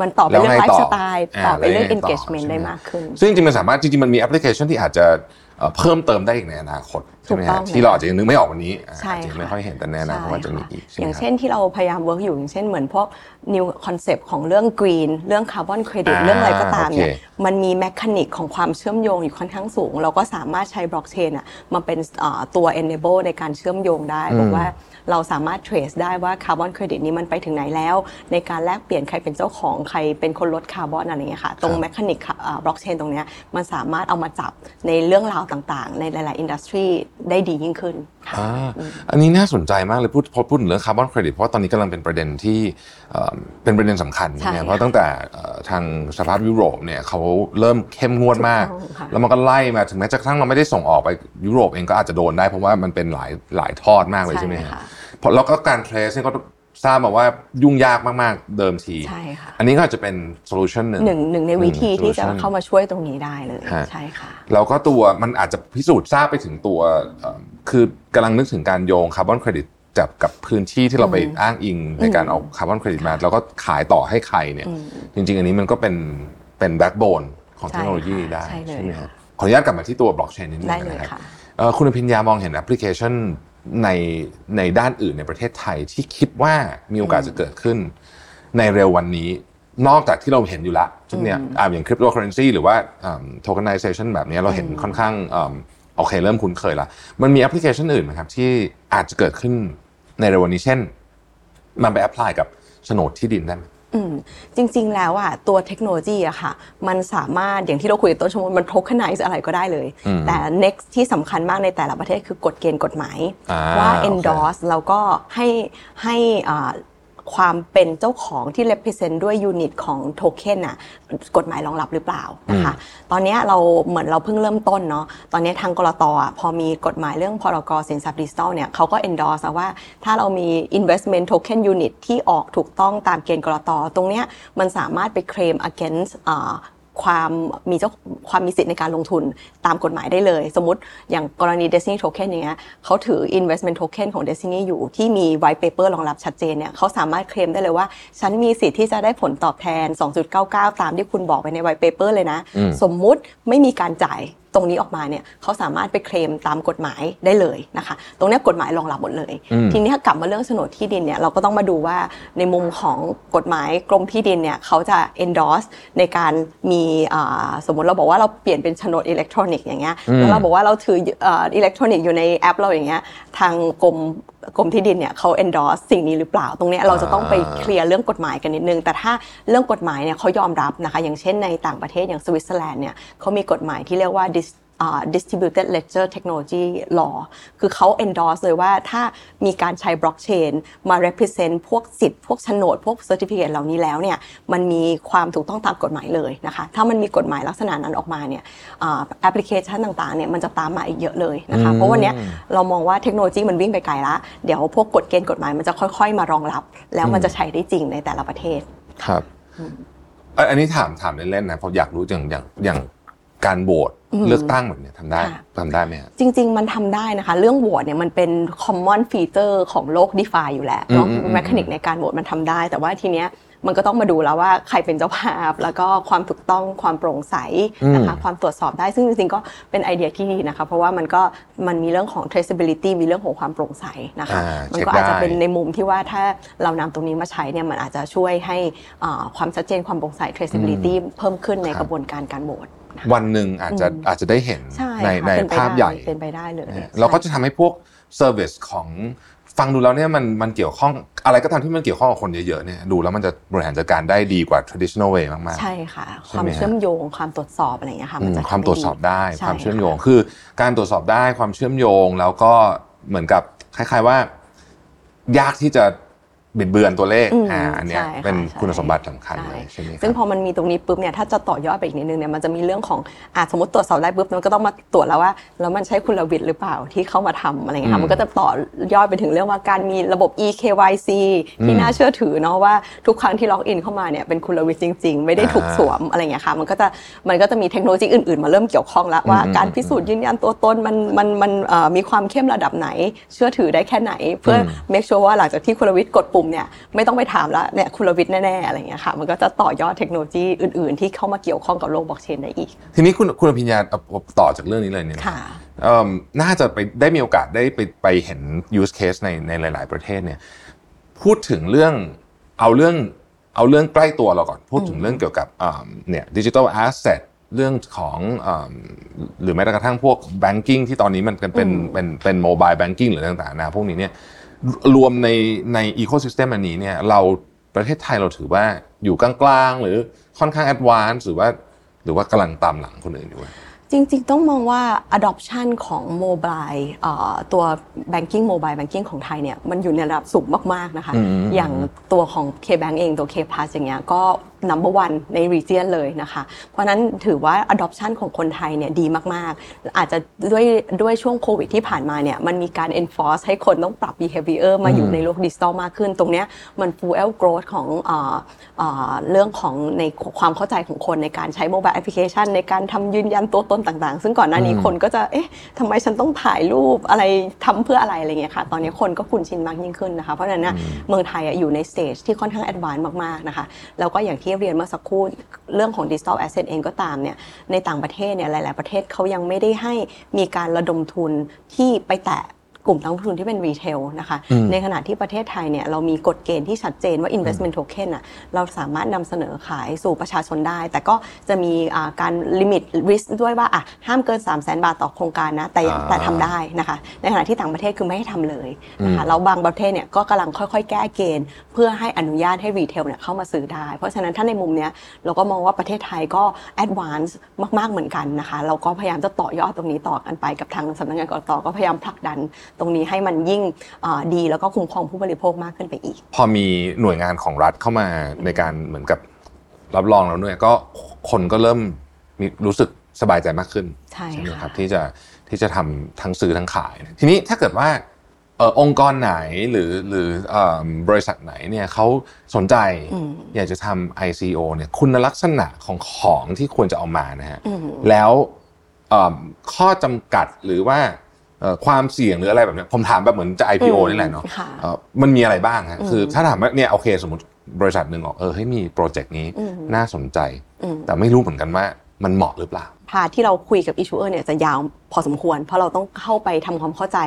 มันต่อไปเรื่องแล้วไงไลต่อฟ์สไตล์ต่อไปเรื่องอ่าแล้วยังไงต่อ engagement ใช่ไหมได้มากขึ้น ซึ่งจริงๆมันสามารถจริงๆมันมีแอปพลิเคชันที่อาจจะ เอ่อเพิ่มเติมได้อีกในอนาคตช่ไหมถูกต้ฮะองที่เราอาจจะยังนึกไม่ออกวันนี้อ่าใช่อาจจะค่ะไม่ค่อยเห็นแต่แน่นะเพราะว่าจะมีอีกใช่ไหอมย่างครับเช่นที่เราพยายามเวิร์กอยู่อย่างเช่นเหมือนพวก new concept ของเรื่อง green เรื่อง carbon credit อ่าเรื่องอะไรก็ตามเนี่ยโอเคมันมี mechanic ของความเชื่อมโยงอยู่ค่อนข้างสูง เราก็สามารถใช้บล็อกเชนอะมาเป็นอ่าตัว enable ในการเชื่อมโยงได้บอกว่า เราสามารถ trace ได้ว่าคาร์บอนเครดิตนี้มันไปถึงไหนแล้ว ในการแลกเปลี่ยนใครเป็นเจ้าของใครเป็นคนลดคาร์บอนอะไรอย่างเงี้ยค่ะ ตรง mechanic บล็อกเชนตรงเนี้ยมันสามารถเอามาจับในเรื่องราวต่างๆ ในหลาย ๆ อินดัสทรีได้ดียิ่งขึ้นค่ะอ่าอันนี้น่าสนใจมากเลยพูดพอพูดถึงเรื่องคาร์บอนเครดิตเพราะว่าตอนนี้กำลังเป็นประเด็นที่เอ่อเป็นประเด็นสำคัญใช่นะค่ะเพราะตั้งแต่เอ่อทางสหภาพยุโรปเนี่ยเขาเริ่มเข้มงวดมากถูกต้องค่ะแล้วมันก็ไล่มาถึงแม้จะกระทั่งเราไม่ได้ส่งออกไปยุโรปเองก็อาจจะโดนได้เพราะว่ามันเป็นหลายหลายทอดมากเลยใช่ไหมฮะค่ะเพราะแล้วก็การ trace เนี่ยก็ ทราบมาว่ายุ่งยากมาก ๆ เดิมทีใช่ค่ะอันนี้ก็อาจจะเป็น solution หนึ่งหนึ่งหนึ่งในวิธีที่จะ solution เข้ามาช่วยตรงนี้ได้เลยฮะใช่ค่ะแล้วก็ตัวมันอาจจะพิสูจน์ทราบไปถึงตัวเอ่อคือกำลังนึกถึงการโยงคาร์บอนเครดิตจับกับพื้นที่ที่เราไปอ้างอิงในการเอาคาร์บอนเครดิตมาแล้วก็ขายต่อให้ใครเนี่ย จริง ๆ อันนี้มันก็เป็นเป็น backbone ของเทคโนโลยีได้ใช่เลยใช่ไหมครับขออนุญาตกลับมาที่ตัวบล็อกเชนนิดนึงได้เลยนะครับค่ะเอ่อคุณอภิญญามองเห็นแอปพลิเคชัน ในในด้านอื่นในประเทศไทยที่คิดว่ามีโอกาสจะเกิดขึ้น ในเร็ววันนี้ นอกจากที่เราเห็นอยู่ละซึ่งเนี่ยอ่าอย่างคริปโตเคอเรนซีหรือว่าโทเ k น n i z a t i o n แบบนี้เราเห็นค่อนข้างอืมโอเคเริ่มคุ้นเคยละมันมีแอปพลิเคชันอื่นไหมครับ ที่อาจจะเกิดขึ้นในเร็ววันนี้เช่น มันไป apply กับโฉนดที่ดินได้ไหม อืมจริงๆ แล้วอะตัวเทคโนโลยีอะค่ะ มันสามารถอย่างที่เราคุยต้นชั่วโมงมัน tokenize อะไรก็ได้เลย แต่ next ที่สำคัญมากในแต่ละประเทศคือกฎเกณฑ์กฎหมายอ่าว่าโอเค endorse แล้วก็ให้ให้อ่า ความเป็นเจ้าของที่ represent ด้วยยูนิตของโทเค็นน่ะกฎหมายรองรับหรือเปล่านะคะตอนเนี้ยเราเหมือนเราเพิ่งเริ่มต้นเนาะตอนเนี้ยทางกรตอะพอมีกฎหมายเรื่องพรกสินทรัพย์ดิจิทัลเนี่ยเขาก็ endorse อะว่าถ้าเรามี investment token unit ที่ออกถูกต้องตามเกณฑ์กรตตรงเนี้ยมันสามารถไปเคลม against อ่า ความมีเจ้าความมีสิทธิ์ในการลงทุนตามกฎหมายได้เลย สมมติอย่างกรณี Destiny Token อย่างเงี้ยเขาถือ investment token ของ Destiny อยู่ที่มี white paper รองรับชัดเจนเนี่ยเขาสามารถเคลมได้เลยว่า ฉันมีสิทธิ์ที่จะได้ผลตอบแทน 2.99 ตามที่คุณบอกไปใน white paper เลยนะ สมมุติไม่มีการจ่าย ตรงนี้ออกมาเนี่ยเขาสามารถไปเคลมตามกฎหมายได้เลยนะคะ ตรงเนี้ยกฎหมายรองรับหมดเลย ทีนี้ถ้ากลับมาเรื่องโฉนดที่ดินเนี่ยเราก็ต้องมาดูว่าในมุมของกฎหมายกรมที่ดินเนี่ยเขาจะ endorse ในการมีอ่าสมมติเราบอกว่าเราเปลี่ยนเป็นโฉนดอิเล็กทรอนิกส์อย่างเงี้ยแล้วเราบอกว่าเราถืออิเล็กทรอนิกส์อยู่ในแอปเราอย่างเงี้ยทางกรมกรมที่ดินเนี่ยเขา endorse สิ่งนี้หรือเปล่าตรงเนี้ยเราจะต้องไปเคลียร์เรื่องกฎหมายกันนิดนึง แต่ถ้าเรื่องกฎหมายเนี่ยเขายอมรับนะคะ อย่างเช่นในต่างประเทศอย่างสวิตเซอร์แลนด์เนี่ยเขามีกฎหมายที่เรียกว่า dis- อ่า distributed ledger technology law คือเขา endorse เลยว่าถ้ามีการใช้ blockchain มา represent พวกสิทธิ์พวกโฉนด พวก certificate เหล่านี้แล้วเนี่ยมันมีความถูกต้องตามกฎหมายเลยนะคะถ้ามันมีกฎหมายลักษณะนั้นออกมาเนี่ยแอปพลิเคชันต่างๆเนี่ยมันจะตามมาอีกเยอะเลยนะคะเพราะวันเนี้ยเรามองว่าเทคโนโลยีมันวิ่งไปไกลละเดี๋ยวพวกกฎเกณฑ์กฎหมายมันจะค่อยๆ มารองรับ แล้วมันจะใช้ได้จริงในแต่ละประเทศครับอะอันนี้ถามถามเล่นๆนะผมอยากรู้อย่างอย่างอย่างการโหวต เลือกตั้งแบบเนี้ยทำได้ค่ะทำได้ไหมฮะจริง ๆ มันทำได้นะคะ เรื่องโหวตเนี่ยมันเป็น common feature ของโลก d e f i อยู่แล้วเนาะอืมอืม mechanic ในการโหวตมันทำได้ แต่ว่าทีเนี้ยมันก็ต้องมาดูแล้วว่าใครเป็นเจ้าภาพ แล้วก็ความถูกต้องความโปร่งใสนะคะความตรวจสอบได้ซึ่งจริงๆก็เป็นไอเดียที่ดีนะคะ เพราะว่ามันก็มันมีเรื่องของ traceability มีเรื่องของความโปร่งใสนะคะอ่ามัเช็คก็อาจจะได้เป็นในมุมที่ว่าถ้าเรานำตรงนี้มาใช้เนี่ยมันอาจจะช่วยให้อ่าความชัดเจนความโปร่งใส traceability เพิ่มขึ้นในกระบวนการการโหวตนะคะ วันหนึ่งอาจจะอาจจะได้เห็นใช่ในค่ะในเป็นไปภาพได้ใหญ่เป็นไปได้เลยนะฮะเราก็จะทำให้พวก service ของฟังดูแล้วเนี่ยมันมันเกี่ยวข้องอะไรก็ตามที่มันเกี่ยวข้องกับคนเยอะๆเนี่ยดูแล้วมันจะบริหารจัดการได้ดีกว่า traditional way มากๆ ใช่ค่ะใช่ความไหมฮะเชื่อมโยงความตรวจสอบอะไรอย่างเงี้ยค่ะอืมันมจะความทำตรวจสอบได้ใช่ความเชื่อมโยงค่ะคือการตรวจสอบได้ความเชื่อมโยงแล้วก็เหมือนกับคล้าย ๆว่า ยากที่จะ บิดเบือนตัวเลขอืมอ่าอันเนี้ยใช่ค่ะเป็นใช่คุณสมบัติสำคัญเลยใช่ไหมคซึ่งรับพอมันมีตรงนี้ปุ๊บเนี่ยถ้าจะต่อยอดไปอีกนิดนึงเนี่ยมันจะมีเรื่องของอาสมมติตรวจสอบได้ปุ๊บมันก็ต้องมาตรวจแล้วว่าแล้วมันใช่คุณลวิทย์หรือเปล่าที่เข้ามาทำอะไรเงี้ยอืค่ะมมันก็จะต่อยอดไปถึงเรื่องว่าการมีระบบ eKYC ที่น่าเชื่อถือเนาะว่าทุกครั้งที่ล็อกอินเข้ามาเนี่ยเป็นคุณลวิทย์จริง ๆ ไม่ได้ถูกอ่าสวมอะไรเงี้ยค่ะมันก็จะมันก็จะมีเทคโนโลยีอื่นๆ มาเริ่มเกี่ยวข้องแล้วว่าอืมการพิสูจน์ยืนยันตัวตนมันมันมันเอ่อมีความเข้มระดับไหน เชื่อถือได้แค่ไหน เพื่ออม make sure ว่าหลังจากที่คุณลวิทย์กดปุ่มมเนี่ยไม่ต้องไปถามแล้วเนี่ยคุณรวิทย์แน่ๆอะไรเงี้ยค่ะมันก็จะต่อยอดเทคโนโลยีอื่น ๆ ที่เข้ามาเกี่ยวข้องกับโลกบล็อกเชนได้อีก ทีนี้คุณคุณอภิญญาเอาต่อจากเรื่องนี้เลยเนี่ยค่ะเอิ่มน่าจะไปได้มีโอกาสได้ไปไปเห็น use case ในในหลาย ๆ ประเทศเนี่ยพูดถึงเรื่องเอาเรื่องเอาเรื่องใกล้ตัวเราก่อนพูดถึงเรื่องเกี่ยวกับอ่าเนี่ย digital asset เรื่องของอ่าหรือแม้กระทั่งพวก banking ที่ตอนนี้มันเป็นเป็นเป็นเป็น mobile banking หรือต่างๆนะพวกนี้เนี่ย รวมในในอีโค y ิสเต็มอันนี้เนี่ยเราประเทศไทยเราถือว่าอยู่กลางๆ หรือค่อนข้าง advance หรือว่าหรือว่ากำลังตามหลังคนอื่นอยู่จริง ๆ ต้องมองว่า adoption ของ mobile ตัว banking mobile banking ของไทยเนี่ยมันอยู่ในระดับสูงมาก ๆ นะคะอืมอย่างตัวของ K-Bank เองตัว K-Plus อย่างเงี้ยก็ number one ใน region เลยนะคะ เพราะฉะนั้นถือว่า adoption ของคนไทยเนี่ยดีมาก ๆ อาจจะด้วยด้วยช่วงโควิดที่ผ่านมาเนี่ยมันมีการ enforce ให้คนต้องปรับ behavior มาอยู่ในโลกดิจิตอลมากขึ้น ตรงเนี้ยมัน fuel growth ของเอ่อเอ่อเรื่องของในความเข้าใจของคนในการใช้ mobile application ในการทำยืนยันตัวตนต่าง ๆ ซึ่งก่อนหน้านี้คนก็จะ เอ๊ะทำไมฉันต้องถ่ายรูปอะไรทำเพื่ออะไรอะไรเงี้ยค่ะ ตอนนี้คนก็คุ้นชินมากยิ่งขึ้นนะคะ เพราะฉะนั้นนะเมืองไทยอะอยู่ใน stage ที่ค่อนข้าง advance มาก ๆ นะคะ แล้วก็อย่างที่เรียนเมื่อสักครู่เรื่องของ digital asset เองก็ตามเนี่ยในต่างประเทศเนี่ยหลาย ๆ ประเทศเขายังไม่ได้ให้มีการระดมทุนที่ไปแตะ กลุ่มนักลงทุนที่เป็น retail นะคะ ในขณะที่ประเทศไทยเนี่ยเรามีกฎเกณฑ์ที่ชัดเจนว่า investment token อะเราสามารถนำเสนอขายสู่ประชาชนได้ แต่ก็จะมีอ่าการ limit risk ด้วยว่าอะห้ามเกิน 3 0 0 0 0 0บาทต่อโครงการนะ แต่อ่าแต่ทำได้นะคะ ในขณะที่ต่างประเทศคือไม่ให้ทำเลยนะคะแล้วบางประเทศเนี่ยก็กำลังค่อยๆ แก้เกณฑ์ เพื่อให้อนุญาตให้ retail เนี่ยเข้ามาซื้อได้ เพราะฉะนั้นถ้าในมุมเนี้ยเราก็มองว่าประเทศไทยก็ advance มาก ๆเหมือนกันนะคะ เราก็พยายามจะต่อยอดตรงนี้ต่อกันไปกับทางสำนักงานก.ล.ต.ก็พยายามผลักดันตรงนี้ให้มันยิ่งอ่าดีแล้วก็คุ้มครองผู้บริโภคมากขึ้นไปอีก พอมีหน่วยงานของรัฐเข้ามาในการเหมือนกับรับรองแล้วเนี่ยก็คนก็เริ่มมีรู้สึกสบายใจมากขึ้นใช่ไหมค่ะครับที่จะที่จะทำทั้งซื้อทั้งขาย ทีนี้ถ้าเกิดว่าเออองค์กรไหนหรือหรือเอิ่มบริษัทไหนเนี่ยเขาสนใจอยากจะทำ ICO เนี่ยคุณลักษณะของของที่ควรจะเอามานะฮะแล้วเอิ่มข้อจำกัดหรือว่าเอ่อ ความเสี่ยงหรืออะไรแบบเนี้ยผมถามแบบเหมือนจะ IPO อืมนี่แหละเนาะค่ะเอ่อมันมีอะไรบ้างฮะคือถ้าถามว่าเนี่ยโอเคสมมติบริษัทหนึ่งออกเออให้มีโปรเจกต์นี้น่าสนใจ แต่ไม่รู้เหมือนกันว่ามันเหมาะหรือเปล่าพาที่เราคุยกับ issuer เนี่ยจะยาว พอสมควร เพราะเราต้องเข้าไปทำความเข้าใจ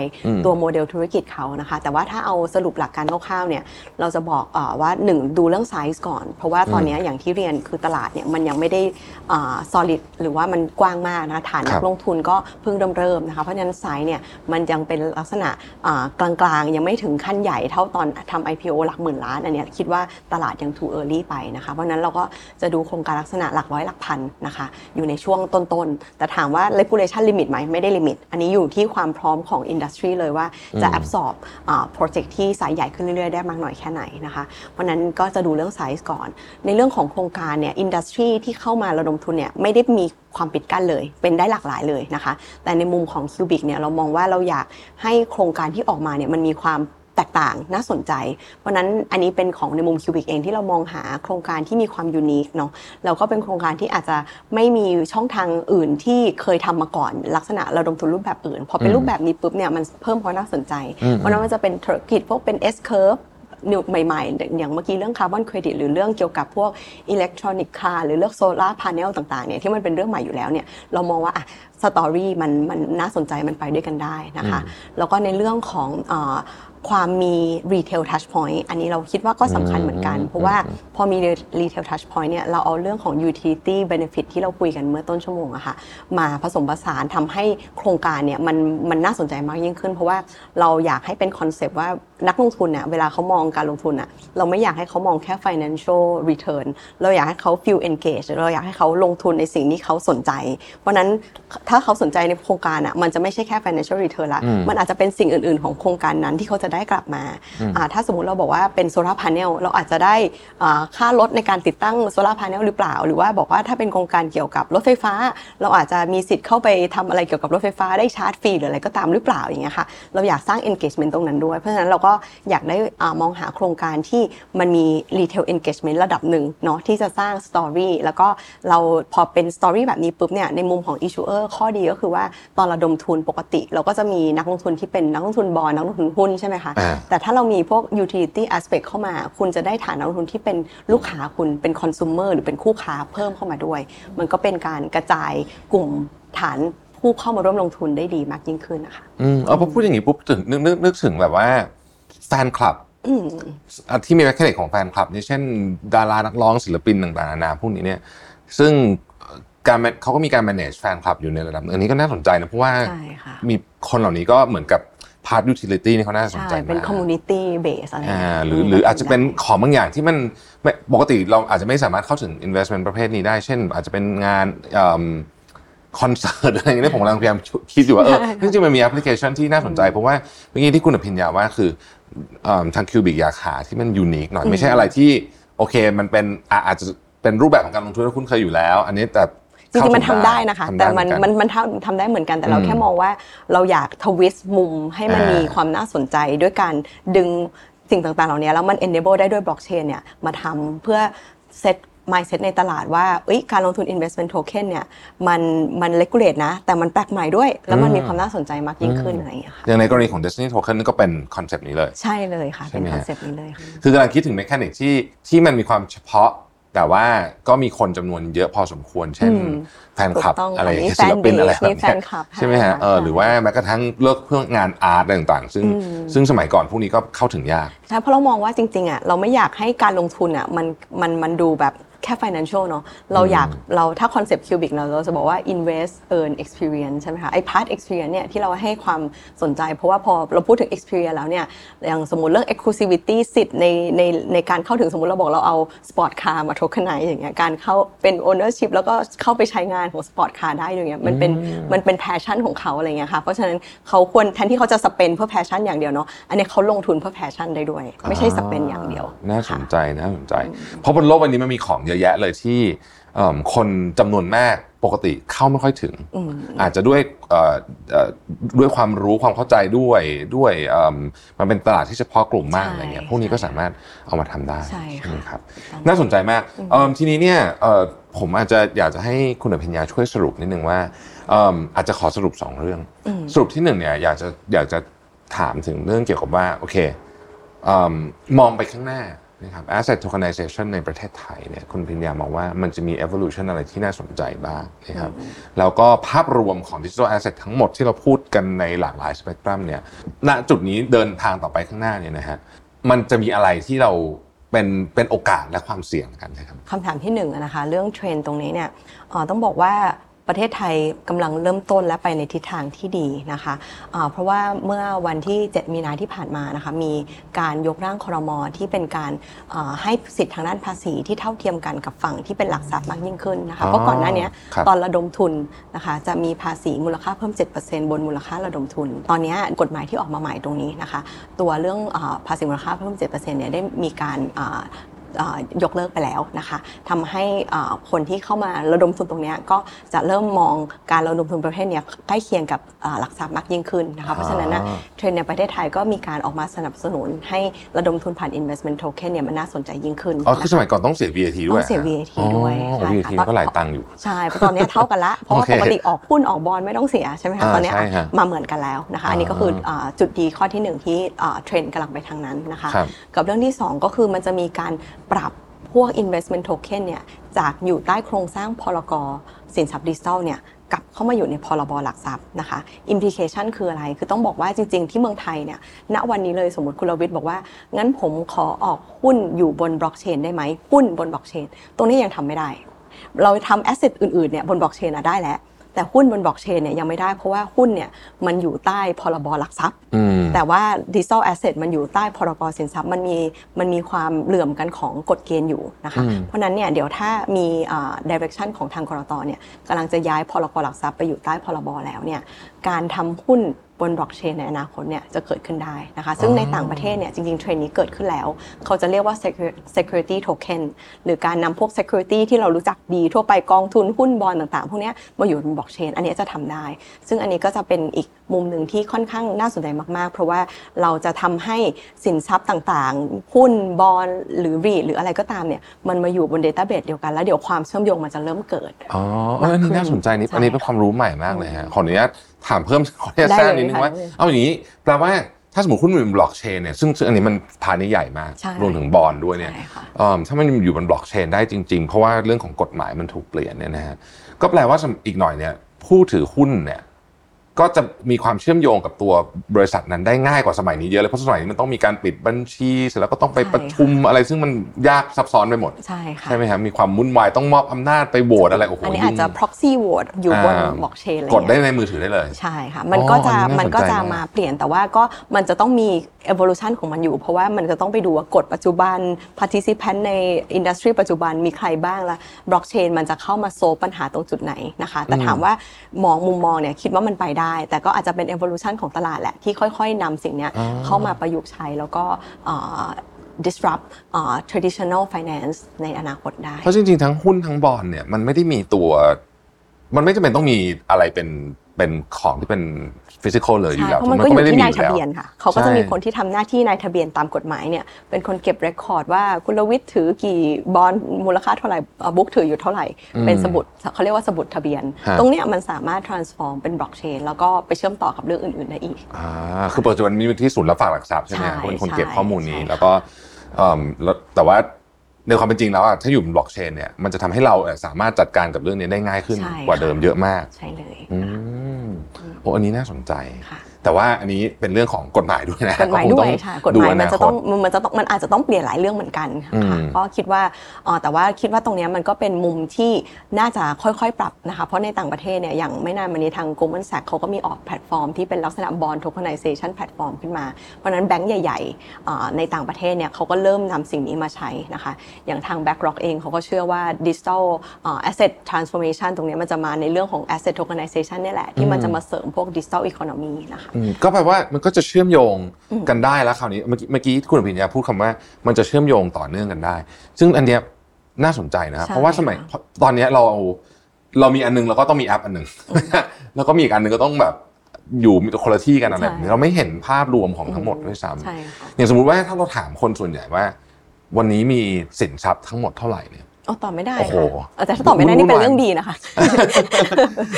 ตัวโมเดลธุรกิจเขานะคะ แต่ว่าถ้าเอาสรุปหลักการคร่าวๆเนี่ยเราจะบอกเออว่า 1 ดูเรื่องไซส์ก่อน เพราะว่าตอนนี้อย่างที่เรียนคือตลาดเนี่ยมันยังไม่ได้อ่า solid หรือว่ามันกว้างมากนะคะฐานครันับกลงทุนก็เพิ่งเริ่มเริ่มๆนะคะเพราะฉะนั้นไซส์เนี่ยมันยังเป็นลักษณะอ่ากลางๆ ยังไม่ถึงขั้นใหญ่เท่าตอนทำ IPO หลักหมื่นล้านอันเนี้ยคิดว่าตลาดยัง too early ไปนะคะเพราะฉะนั้นเราก็จะดูโครงการลักษณะหลักร้อยหลักพันนะคะอยู่ในช่วงต้นๆ แต่ถามว่า regulation limit ไหมไม่ได้ limit อันนี้อยู่ที่ความพร้อมของ industry เลยว่าจะ absorb โปรเจกต์ที่สายใหญ่ขึ้นเรื่อยๆ ได้มากน้อยแค่ไหนนะคะ เพราะฉะนั้นก็จะดูเรื่อง size ก่อน ในเรื่องของโครงการเนี่ย industry ที่เข้ามาระดมทุนเนี่ยไม่ได้มีความปิดกั้นเลย เป็นได้หลากหลายเลยนะคะ แต่ในมุมของ Cubic เนี่ยเรามองว่าเราอยากให้โครงการที่ออกมาเนี่ยมันมีความ แตกต่างน่าสนใจ เพราะฉะนั้นอันนี้เป็นของในมุมคิวบิกเองที่เรามองหาโครงการที่มีความยูนิคเนาะแล้วก็เป็นโครงการที่อาจจะไม่มีช่องทางอื่นที่เคยทำมาก่อน ลักษณะระดมทุนรูปแบบอื่น พอเป็นรูปแบบนี้ปุ๊บเนี่ยมันเพิ่มความน่าสนใจ เพราะฉะนั้นมันจะเป็นธุรกิจพวกเป็น S curve new ใหม่ๆ อย่างเมื่อกี้เรื่องคาร์บอนเครดิตหรือเรื่องเกี่ยวกับพวก electronics car หรือเรื่อง solar panel ต่างๆเนี่ยที่มันเป็นเรื่องใหม่อยู่แล้วเนี่ยเรามองว่าอะ story มันมันน่าสนใจมันไปด้วยกันได้นะคะ แล้วก็ในเรื่องของเออ ความมี retail touch point อันนี้เราคิดว่าก็สำคัญเหมือนกัน เพราะว่าพอมี retail touch point เนี่ยเราเอาเรื่องของ utility benefit ที่เราคุยกันเมื่อต้นชั่วโมงอะค่ะมาผสมผสานทำให้โครงการเนี่ยมันมันน่าสนใจมากยิ่งขึ้น เพราะว่าเราอยากให้เป็นคอนเซปต์ว่านักลงทุนเนี่ยเวลาเขามองการลงทุนอะเราไม่อยากให้เขามองแค่ financial return เราอยากให้เขา feel engaged เราอยากให้เขาลงทุนในสิ่งที่เขาสนใจ เพราะฉะนั้นถ้าเขาสนใจในโครงการอะมันจะไม่ใช่แค่ financial return ละมันอาจจะเป็นสิ่งอื่น ๆ ของโครงการนั้นที่เขาจะได้กลับมาอ่าถ้าสมมุติเราบอกว่าเป็น solar panel เราอาจจะได้อ่าค่าลดในการติดตั้ง solar panel หรือเปล่า หรือว่าบอกว่าถ้าเป็นโครงการเกี่ยวกับรถไฟฟ้า เราอาจจะมีสิทธิ์เข้าไปทำอะไรเกี่ยวกับรถไฟฟ้าได้ชาร์จฟรีหรืออะไรก็ตามหรือเปล่าอย่างเงี้ยค่ะเราอยากสร้าง engagement ตรงนั้นด้วย เพราะฉะนั้นเราก็อยากได้อ่ามองหาโครงการที่มันมี retail engagement ระดับหนึ่งเนาะที่จะสร้าง story แล้วก็เราพอเป็น story แบบนี้ปุ๊บเนี่ยในมุมของ issuer ข้อดีก็คือว่าตอนระดมทุนปกติ เราก็จะมีนักลงทุนที่เป็นนักลงทุนบอลนักลงทุนหุ้นใช่ไหมคะคะอ่าแต่ถ้าเรามีพวก utility aspect เข้ามา คุณจะได้ฐานนักลงทุนที่เป็นลูกค้าคุณเป็น consumer หรือเป็นคู่ค้าเพิ่มเข้ามาด้วย มันก็เป็นการกระจายกลุ่มฐานผู้เข้ามาร่วมลงทุนได้ดีมากยิ่งขึ้นนะคะอืมเอาพอพูดอย่างนี้ปุ๊บถึงนึกนึกนึกถึงแบบว่าแฟนคลับอืมอะที่มีแมคานิกของแฟนคลับนี่เช่น ดารานักร้องศิลปินต่างๆนานาพวกนี้เนี่ย ซึ่งการ man- เขาก็มีการ manage แฟนคลับอยู่ในระดับหนึ่งอันนี้ก็น่าสนใจนะเพราะว่าใช่ค่ะมีคนเหล่านี้ก็เหมือนกับ part utility นี่เขาน่าสนใช่ใจมากเป็น community base อะไรอ่าเงี้ยหรือหรืออาจจะเป็นของบางอย่างที่มันไม่ปกติเราอาจจะไม่สามารถเข้าถึง investment ประเภทนี้ได้ เช่น อาจจะเป็นงานคอนเสิร์ตอะไรอย่างเงี้ยผมกำลังพยายามคิดอยู่ว่าเออจริงๆมันมีแอปพลิเคชันที่น่าสนใจ เพราะว่าเมื่อกี้ที่คุณอภิญญาว่าคือเอิ่มทางคิวบิกอยากหาที่มันยูนิคหน่อยไม่ใช่อะไรที่โอเคมันเป็นอะอาจจะเป็นรูปแบบของการลงทุนที่คุณเคยอยู่แล้ว อันนี้แต่ จริงๆมันทำได้นะคะทำแต่ได้เหมันอกัมันมันทำทำได้เหมือนกันแต่เราอืมแค่มองว่าเราอยาก twist มุมให้มันอ่ามีมีความน่าสนใจด้วยการดึงสิ่งต่างๆ เหล่านี้แล้วมัน enable ได้ด้วยบล็อกเชนเนี่ยมาทำเพื่อเซต mindset ในตลาดว่าเอ้ยการลงทุน investment token เนี่ยมันมัน regulate นะ แต่มันแปลกใหม่ด้วย แล้วมันมีความน่าสนใจมากยิ่งขึ้นอะไรอย่างเงี้ยค่ะอย่างในกรณีของ Destiny Token นี่ก็เป็นคอนเซปต์นี้เลย ใช่เลยค่ะใช่เป็นคอนเซปต์นี้เลยค่ะคือกำลังคิดถึง mechanic ที่ที่มันมีความเฉพาะ แต่ว่าก็มีคนจำนวนเยอะพอสมควร เช่นอืมแฟนคลับถูกต้องอะไรมีศิลปิน fan base อะไรแบบเนี้ยมีแฟนี้นยคลับใช่ไหมฮะให้เออใช่หรือว่าแม้กระทั่งเรื่องเพื่องาน art อะไรต่างๆ ซึ่งซึ่งสมัยก่อนพวกนี้ก็เข้าถึงยากใช่เพราะเรามองว่าจริงๆอะเราไม่อยากให้การลงทุนอะมันมันมันดูแบบ แค่ financial เนอะเราอยากเราถ้าคอนเซปต์ Kubix เราเราจะบอกว่า invest earn experience ใช่ไหมคะไอ้ part experience เนี่ยที่เราให้ความสนใจ เพราะว่าพอเราพูดถึง experience แล้วเนี่ยอย่างสมมติเรื่อง exclusivity สิทธิ์ในในในการเข้าถึงสมมติเราบอกเราเอา sport car มา tokenize อย่างเงี้ยการเข้าเป็น ownership แล้วก็เข้าไปใช้งานของ sport car ได้อย่างเงี้ยมันเป็นมันเป็น passion ของเขาอะไรเงี้ยค่ะเพราะฉะนั้นเขาควรแทนที่เขาจะ spend เพื่อ passion อย่างเดียวเนาะอันนี้เขาลงทุนเพื่อ passion ได้ด้วย ไม่ใช่ spend อย่างเดียวน่าสนใจน่าสนใจ เพราะบนโลกวันนี้มันมีของเยอะแยะเลยที่เอิ่มคนจำนวนมากปกติเข้าไม่ค่อยถึง อาจจะด้วยเอ่อเอ่อด้วยความรู้ความเข้าใจด้วยด้วยเอิ่มมันเป็นตลาดที่เฉพาะกลุ่มมากใช่อะไรเงี้ยพวกนี้ก็สามารถเอามาทำได้ใช่ค่ะไหมครับน่าสนใจมากเอิ่มทีนี้เนี่ยเอ่อผมอาจจะอยากจะให้คุณอภิญญาช่วยสรุปนิดนึงว่าเอิ่มอาจจะขอสรุปสองเรื่อง สรุปที่หนึ่งเนี่ยอยากจะอยากจะถามถึงเรื่องเกี่ยวกับว่าโอเคเอิ่มมองไปข้างหน้า นะครับ asset tokenization ในประเทศไทยเนี่ยคุณพิญญามองว่ามันจะมี evolution อะไรที่น่าสนใจบ้างนะครับแล้วก็ภาพรวมของ digital asset ทั้งหมดที่เราพูดกันในหลากหลายสเปกตรัมเนี่ยณจุดนี้เดินทางต่อไปข้างหน้าเนี่ยนะฮะมันจะมีอะไรที่เราเป็นเป็นโอกาสและความเสี่ยงกันนะครับคำถามที่หนึ่งอะนะคะเรื่องเทรนด์ตรงนี้เนี่ยเอ่อต้องบอกว่า ประเทศไทยกำลังเริ่มต้นและไปในทิศทางที่ดีนะคะอ่าเพราะว่าเมื่อวันที่ 7 มีนาที่ผ่านมานะคะมีการยกร่างครมที่เป็นการอ่าให้สิทธิทางด้านภาษีที่เท่าเทียมกันกับฝั่งที่เป็นหลักทรัพย์มากยิ่งขึ้นนะคะอ๋อเพราะก่อนหน้าเนี้ยครับตอนระดมทุนนะคะจะมีภาษีมูลค่าเพิ่ม 7%บนมูลค่าระดมทุน ตอนเนี้ยกฎหมายที่ออกมาใหม่ตรงนี้นะคะตัวเรื่องอาภาษีมูลค่าเพิ่ม 7%เนี่ยได้มีการอ่าอ่า ยกเลิกไปแล้วนะคะทำให้อ่าคนที่เข้ามาระดมทุนตรงเนี้ยก็จะเริ่มมองการระดมทุนประเภทเนี้ยใกล้เคียงกับอ่าหลักทรัพย์มากยิ่งขึ้นนะคะเพราะฉะนั้นนะอ่าเทรนด์ในประเทศไทยก็มีการออกมาสนับสนุนให้ระดมทุนผ่าน investment token เนี่ยมันน่าสนใจยิ่งขึ้นอ๋อคือนะสมัยก่อนต้องเสีย VAT ด้วยต้องเสีย VAT ด้วยอ๋อใช่ VAT ค่ะก็หลายตังค์อยู่ใช่เพราะตอนนี้เท่ากันละเพราะว่าโอเคปกติออกหุ้นออกบอลไม่ต้องเสียใช่ไหมคะอ่าตอนเนี้ยใช่ฮะมาเหมือนกันแล้วนะคะอันนี้ก็คืออ่าจุดดีข้อที่หนึ่งที่อ่าเทรนด์กำลังไปทางนั้นนะคะครับกับเรื่องที่ 2 ก็คือมันจะมีการปรับพวก investment token เนี่ยจากอยู่ใต้โครงสร้างพรกสินทรัพย์ดิจิทัลเนี่ยกลับเข้ามาอยู่ในพรบหลักทรัพย์นะคะ implication คืออะไร คือต้องบอกว่าจริง ๆ ที่เมืองไทยเนี่ย ณ วันนี้เลยสมมติคุณรวิทย์บอกว่า งั้นผมขอออกหุ้นอยู่บนบล็อกเชนได้ไหม หุ้นบนบล็อกเชน ตรงนี้ยังทำไม่ได้ เราทำ asset อื่นๆเนี่ยบนบล็อกเชนอะได้แล้ว แต่หุ้นบนบล็อกเชนเนี่ยยังไม่ได้เพราะว่าหุ้นเนี่ยมันอยู่ใต้พรบหลักทรัพย์อืมแต่ว่าดิจิ t a ลแอสเซทมันอยู่ใต้พรกสินทรัพย์มันมีมันมีความเหลื่อมกันของกฎเกณฑ์อยู่นะคะอืมเพราะฉะนั้นเนี่ยเดี๋ยวถ้ามีดิเรกชันของทางกรตเนี่ยกำลังจะย้ายพรกหลักทรัพย์ไปอยู่ใต้พรบแล้วเนี่ยการทำหุ้นบ นบล็อกเชนในอนาคตเนี่ยจะเกิดขึ้นได้นะคะซึ่งในต่างประเทศเนี่ยจริงๆเทรนด์นี้เกิดขึ้นแล้ว เขาจะเรียกว่า secur- security token หรือการนำพวก security ที่เรารู้จักดีทั่วไปกองทุนหุ้นบอลต่างๆ พวกเนี้ยมาอยู่บนบล็อกเชนอันเนี้ยจะทำได้ ซึ่งอันนี้ก็จะเป็นอีกมุมหนึ่งที่ค่อนข้างน่าสนใจมากๆ เพราะว่าเราจะทำให้สินทรัพย์ต่างๆ หุ้นบอลหรือรีหรืออะไรก็ตามเนี่ยมันมาอยู่บน database เดียวกันแล้วเดี๋ยวความเชื่อมโยงมันจะเริ่มเกิดอ๋อเอออันนี้น่าสนใจนี่ใช่อันนี้เป็นความรู้ใหม่มากเลยฮะขออนุญาต ถามเพิ่มขออนุญาตได้แทรกเลยนิดนึงค่ะว่า เอาอย่างนี้แปลว่าถ้าสมมติหุ้นมันเป็นบล็อกเชนเนี่ยซึ่งซึ่งอันนี้มันพาณิชย์ใหญ่มากใช่รวมถึงบอลด้วยเนี่ยใช่ค่ะเอิ่มถ้ามันอยู่บนบล็อกเชนได้จริง ๆ เพราะว่าเรื่องของกฎหมายมันถูกเปลี่ยนเนี่ยนะฮะก็แปลว่าอีกหน่อยเนี่ยผู้ถือหุ้นเนี่ย ก็จะมีความเชื่อมโยงกับตัวบริษัทนั้นได้ง่ายกว่าสมัยนี้เยอะเลยเพราะสมัยนี้มันต้องมีการปิดบัญชีเสร็จแล้วก็ต้องไปใช่ประชุมอะไรซึ่งมันยากซับซ้อนไปหมดใช่ค่ะใช่ไหมครับมีความวุ่นวายต้องมอบอำนาจไปโหวตอะไรโอ้โหอันนี้อาจจะยุ่ง proxy vote อยู่บนอ่าบล็อกเชนอะไรกดได้เงี้ยในมือถือได้เลย ใช่ค่ะ มันก็จะอ๋ออันนี้น่าสนใจมันก็จะมากมาเปลี่ยนแต่ว่าก็มันจะต้องมี evolution ของมันอยู่ เพราะว่ามันจะต้องไปดูว่ากฎปัจจุบัน participant ใน industry ปัจจุบันมีใครบ้างละ blockchain มันจะเข้ามาโซฟปัญหาตรงจุดไหนนะคะแต่ถามว่ามองมุมมองเนี่ยคิดว่ามันไปได้แต่ก็อาจจะเป็น evolution ของตลาดแหละ ที่ค่อยๆนำสิ่งเนี้ยเข้ามาประยุกต์ใช้แล้วก็เอ่อ disrupt เอ่อ traditional finance ในอนาคตได้ เพราะจริงๆ ทั้งหุ้นทั้งบอลเนี่ยมันไม่ได้มีตัว มันไม่จำเป็นต้องมีอะไรเป็น เป็นของที่เป็น physical เลยอยู่แล้วใช่เพราะมันก็อยู่ได้ที่มีนายทะเบียนแล้วค่ะเขาก็จะมีใช่คนที่ทำหน้าที่นายทะเบียนตามกฎหมายเนี่ยเป็นคนเก็บ record ว่าคุณรวิศถือกี่ bond มูลค่าเท่าไหร่บุ๊กถืออยู่เท่าไหร่ เป็นสมุดเขาเรียกว่าสมุดทะเบียนฮะตรงเนี้ยมันสามารถ transform เป็นบล็อกเชนแล้วก็ไปเชื่อมต่อกับเรื่องอื่น ๆ ได้อีกอ่าคือปัจจุบันมีที่ศูนย์รับฝากหลักทรัพย์ใช่ไหมใช่เขาเป็นคนใช่เก็บข้อมูลนี้ใช่แล้วก็เอิ่มแล้วแต่ว่า ในความเป็นจริงแล้วอะถ้าอยู่บนบล็อกเชนเนี่ยมันจะทำให้เราเอ่อสามารถจัดการกับเรื่องนี้ได้ง่ายขึ้นใช่กว่าเดิมเยอะมาก ใช่เลยอืมโอ้อันนี้น่าสนใจค่ะ แต่ว่าอันนี้เป็นเรื่องของกฎหมายด้วยนะกฎหมายคงต้องด้วยใช่กฎหมายมันจะต้องมันจะต้องมันอาจจะต้องเปลี่ยนหลายเรื่องเหมือนกันอืมค่ะก็คิดว่าเอ่อแต่ว่าคิดว่าตรงเนี้ยมันก็เป็นมุมที่น่าจะค่อยๆ ปรับนะคะเพราะในต่างประเทศเนี่ยอย่างไม่นานมานี้ทาง Goldman Sachs เขาก็มีออกแพลตฟอร์มที่เป็นลักษณะ bond tokenization แพลตฟอร์มขึ้นมา เพราะฉะนั้นแบงก์ใหญ่ๆเอ่อในต่างประเทศเนี่ยเขาก็เริ่มนำสิ่งนี้มาใช้นะคะอย่างทาง BlackRock เองเขาก็เชื่อว่า digital เอ่อ asset transformation ตรงเนี้ยมันจะมาในเรื่องของ asset tokenization เนี่ยแหละที่มันจะมาเสริมพวก digital economy นะคะอืมก็แปลว่ามันก็จะเชื่อมโยงกันได้แล้วคราวนี้เมื่อกี้เมื่อกี้คุณอภิญญาพูดคำว่า มันจะเชื่อมโยงต่อเนื่องกันได้ ซึ่งอันเนี้ยน่าสนใจนะครับใช่เพราะว่าสมัยตอนเนี้ยเราเรามีอันนึงเราก็ต้องมีแอปอันหนึ่งแล้วก็มีอีกอันหนึงก็ต้องแบบอยู่คนละที่กันอะไรแบบนี้ใช่เราไม่เห็นภาพรวมของทั้งหมดด้วยซ้ใช่ค่ะำอย่างสมมุติว่าถ้าเราถามคนส่วนใหญ่ว่า วันนี้มีสินทรัพย์ทั้งหมดเท่าไหร่เนี่ย เอาตอบไม่ได้โอ้โหค่ะเออแต่ถ้าตอบไม่ได้นี่เป็นเรื่องดีนะคะ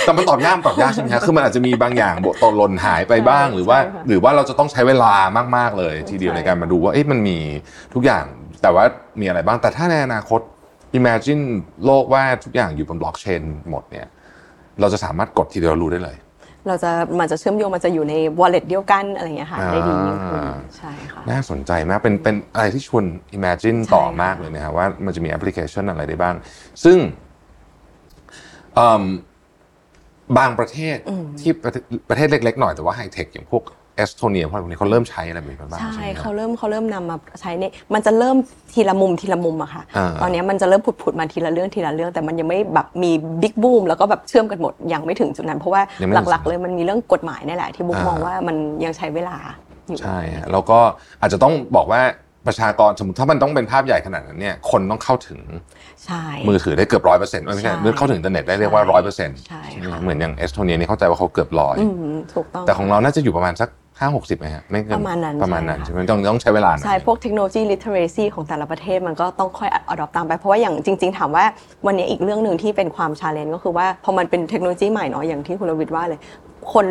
แต่มันตอบยากตอบยากใช่ไหมครับคือมันอาจจะมีบางอย่างบทตนหล่นหายไปบ้างใช่หรือว่าใช่ค่ะหรือว่าเราจะต้องใช้เวลามากๆเลย ทีเดียวใช่ในการมาดูว่าเอ๊ะมันมีทุกอย่าง แต่ว่ามีอะไรบ้างแต่ถ้าในอนาคต imagine โลกว่าทุกอย่างอยู่บนบล็อกเชนหมดเนี่ย เราจะสามารถกดทีเดียวรู้ได้เลย เราจะมันจะเชื่อมโยงมันจะอยู่ใน wallet เดียวกันอะไรอย่างเงี้ยค่ะอ่าได้ดียิ่งขึ้นใช่ค่ะน่าสนใจมากเป็นเป็นอะไรที่ชวน imagine ต่อใช่ค่ะมากเลยนะครับว่ามันจะมีแอปพลิเคชันอะไรได้บ้าง ซึ่งเอิ่มบางประเทศที่ประเทศประเทศเล็กๆหน่อยแต่ว่าไฮเทคอย่างพวก เอสโตเนียพวกนี้เขาเริ่มใช้อะไรแบบนี้กันบ้างใช่ใช่ไหมครับเขาเริ่มเขาเริ่มนำมาใช้ในมันจะเริ่มทีละมุมทีละมุมอะค่ะอ่าตอนเนี้ยมันจะเริ่มผุดผุดๆมาทีละเรื่องทีละเรื่อง แต่มันยังไม่แบบมี big boom แล้วก็แบบเชื่อมกันหมดยังไม่ถึงจุดนั้น เพราะว่ายังไม่ถึงหลักๆ เลยมันมีเรื่องกฎหมายนี่แหละ ที่บุ๊กอ่ามองว่ามันยังใช้เวลาอยู่ใช่ฮะแล้วก็อาจจะต้องบอกว่าประชากรสมมติถ้ามันต้องเป็นภาพใหญ่ขนาดนั้นเนี่ยคนต้องเข้าถึงใช่มือถือได้เกือบร้อยเปอร์เซ็นต์ไม่ใช่ใช่เรื่องเข้าถึงอินเทอร์เน็ตได้เรียกว่าร้อยเปอร์เซ็นต์ใช่ไหมค่ะเหมือนอย่างเอสโตเนียนี่เข้าใจว่าเขาเกือบร้อยอืมถูกต้องแต่ของเราน่าจะอยู่ประมาณสัก ห้าหกสิบไหมฮะไม่เกินประมาณนั้นประมาณนั้นใช่ใช่ค่ะไหมต้องต้องใช้เวลาหน่อยใช่พวกเทคโนโลยี literacy ของแต่ละประเทศมันก็ต้องค่อย adopt ตามไป เพราะว่าอย่างจริง ๆ ถามว่าวันนี้อีกเรื่องหนึ่งที่เป็นความ challenge ก็คือว่าพอมันเป็นเทคโนโลยีใหม่เนาะอย่างที่คุณรวิทย์ว่าเลย คน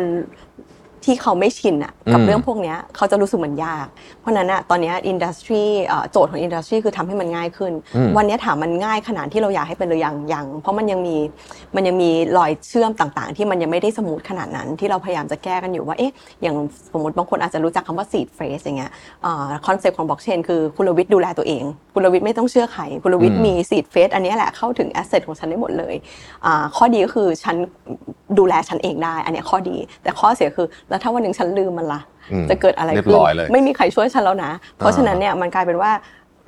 ที่เขาไม่ชินอะกับอืมเรื่องพวกเนี้ยเขาจะรู้สึกเหมือนยาก เพราะฉะนั้นอะตอนเนี้อินดัสทรีโจทย์ของอินดัสทรีคือทำให้มันง่ายขึ้น วันนี้ถามมันง่ายขนาดที่เราอยากให้เป็นหรือยังยัง เพราะมันยังมีมันยังมีรอยเชื่อมต่างๆ ที่มันยังไม่ได้ smooth ขนาดนั้น ที่เราพยายามจะแก้กันอยู่ว่าเอ๊ะอย่างสมมติบางคนอาจจะรู้จักคำว่า seed phrase อย่างเงี้ยคอนเซปต์ของบล็อกเชนคือคุณลวิทย์ดูแลตัวเองคุณลวิทย์ไม่ต้องเชื่อใครคุณลวิทย์มี seed phrase อันเนี้ยแหละเข้าถึง asset ของฉันได้หมดเลยอ่าข้อดีก็คือฉันดูแลฉันเองได้ อันเนี้ยข้อดีแต่ข้อเสียคือแล้วถ้าวันหนึ่งฉันลืมมันล่ะอืมจะเกิดอะไรขึ้นเรียบร้อยเลยไม่มีใครช่วยฉันแล้วนะ เพราะฉะนั้นเนี่ยมันกลายเป็นว่า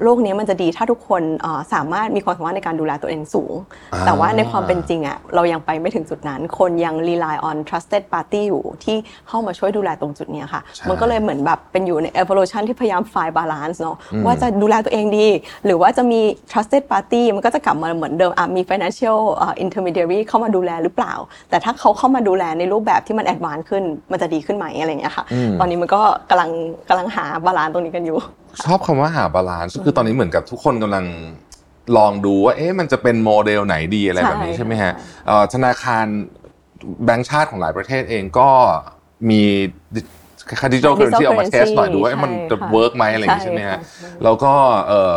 โลกนี้มันจะดีถ้าทุกคนเอ่อสามารถมีความสามารถในการดูแลตัวเองสูงอ่าแต่ว่าในความเป็นจริงอะเรายังไปไม่ถึงจุดนั้น คนยัง rely on trusted party อยู่ที่เข้ามาช่วยดูแลตรงจุดเนี้ยค่ะใช่มันก็เลยเหมือนแบบเป็นอยู่ใน evolution ที่พยายาม find balance เนาะว่าจะดูแลตัวเองดี หรือว่าจะมี trusted party มันก็จะกลับมาเหมือนเดิมอะมี financial เอ่อ intermediary เข้ามาดูแลหรือเปล่า แต่ถ้าเขาเข้ามาดูแลในรูปแบบที่มัน advance ขึ้นมันจะดีขึ้นไหมอะไรอย่างเงี้ยค่ะ ตอนนี้มันก็กำลังกำลังหา balance ตรงนี้กันอยู่ ชอบคำว่าหา balance คือตอนนี้เหมือนกับทุกคนกำลังลองดูว่าเอ๊ะมันจะเป็นโมเดลไหนดีอะไรแบบนี้ใช่ใช่ไหมฮะเอ่อธนาคารแบงก์ชาติของหลายประเทศเองก็มี digital currency digital เอามา test หน่อยดูว่า currency มันจะใช่ค่ะ work ไหมอะไรอย่างงี้ใช่ใช่ไหมฮะค่ะแล้วก็เออ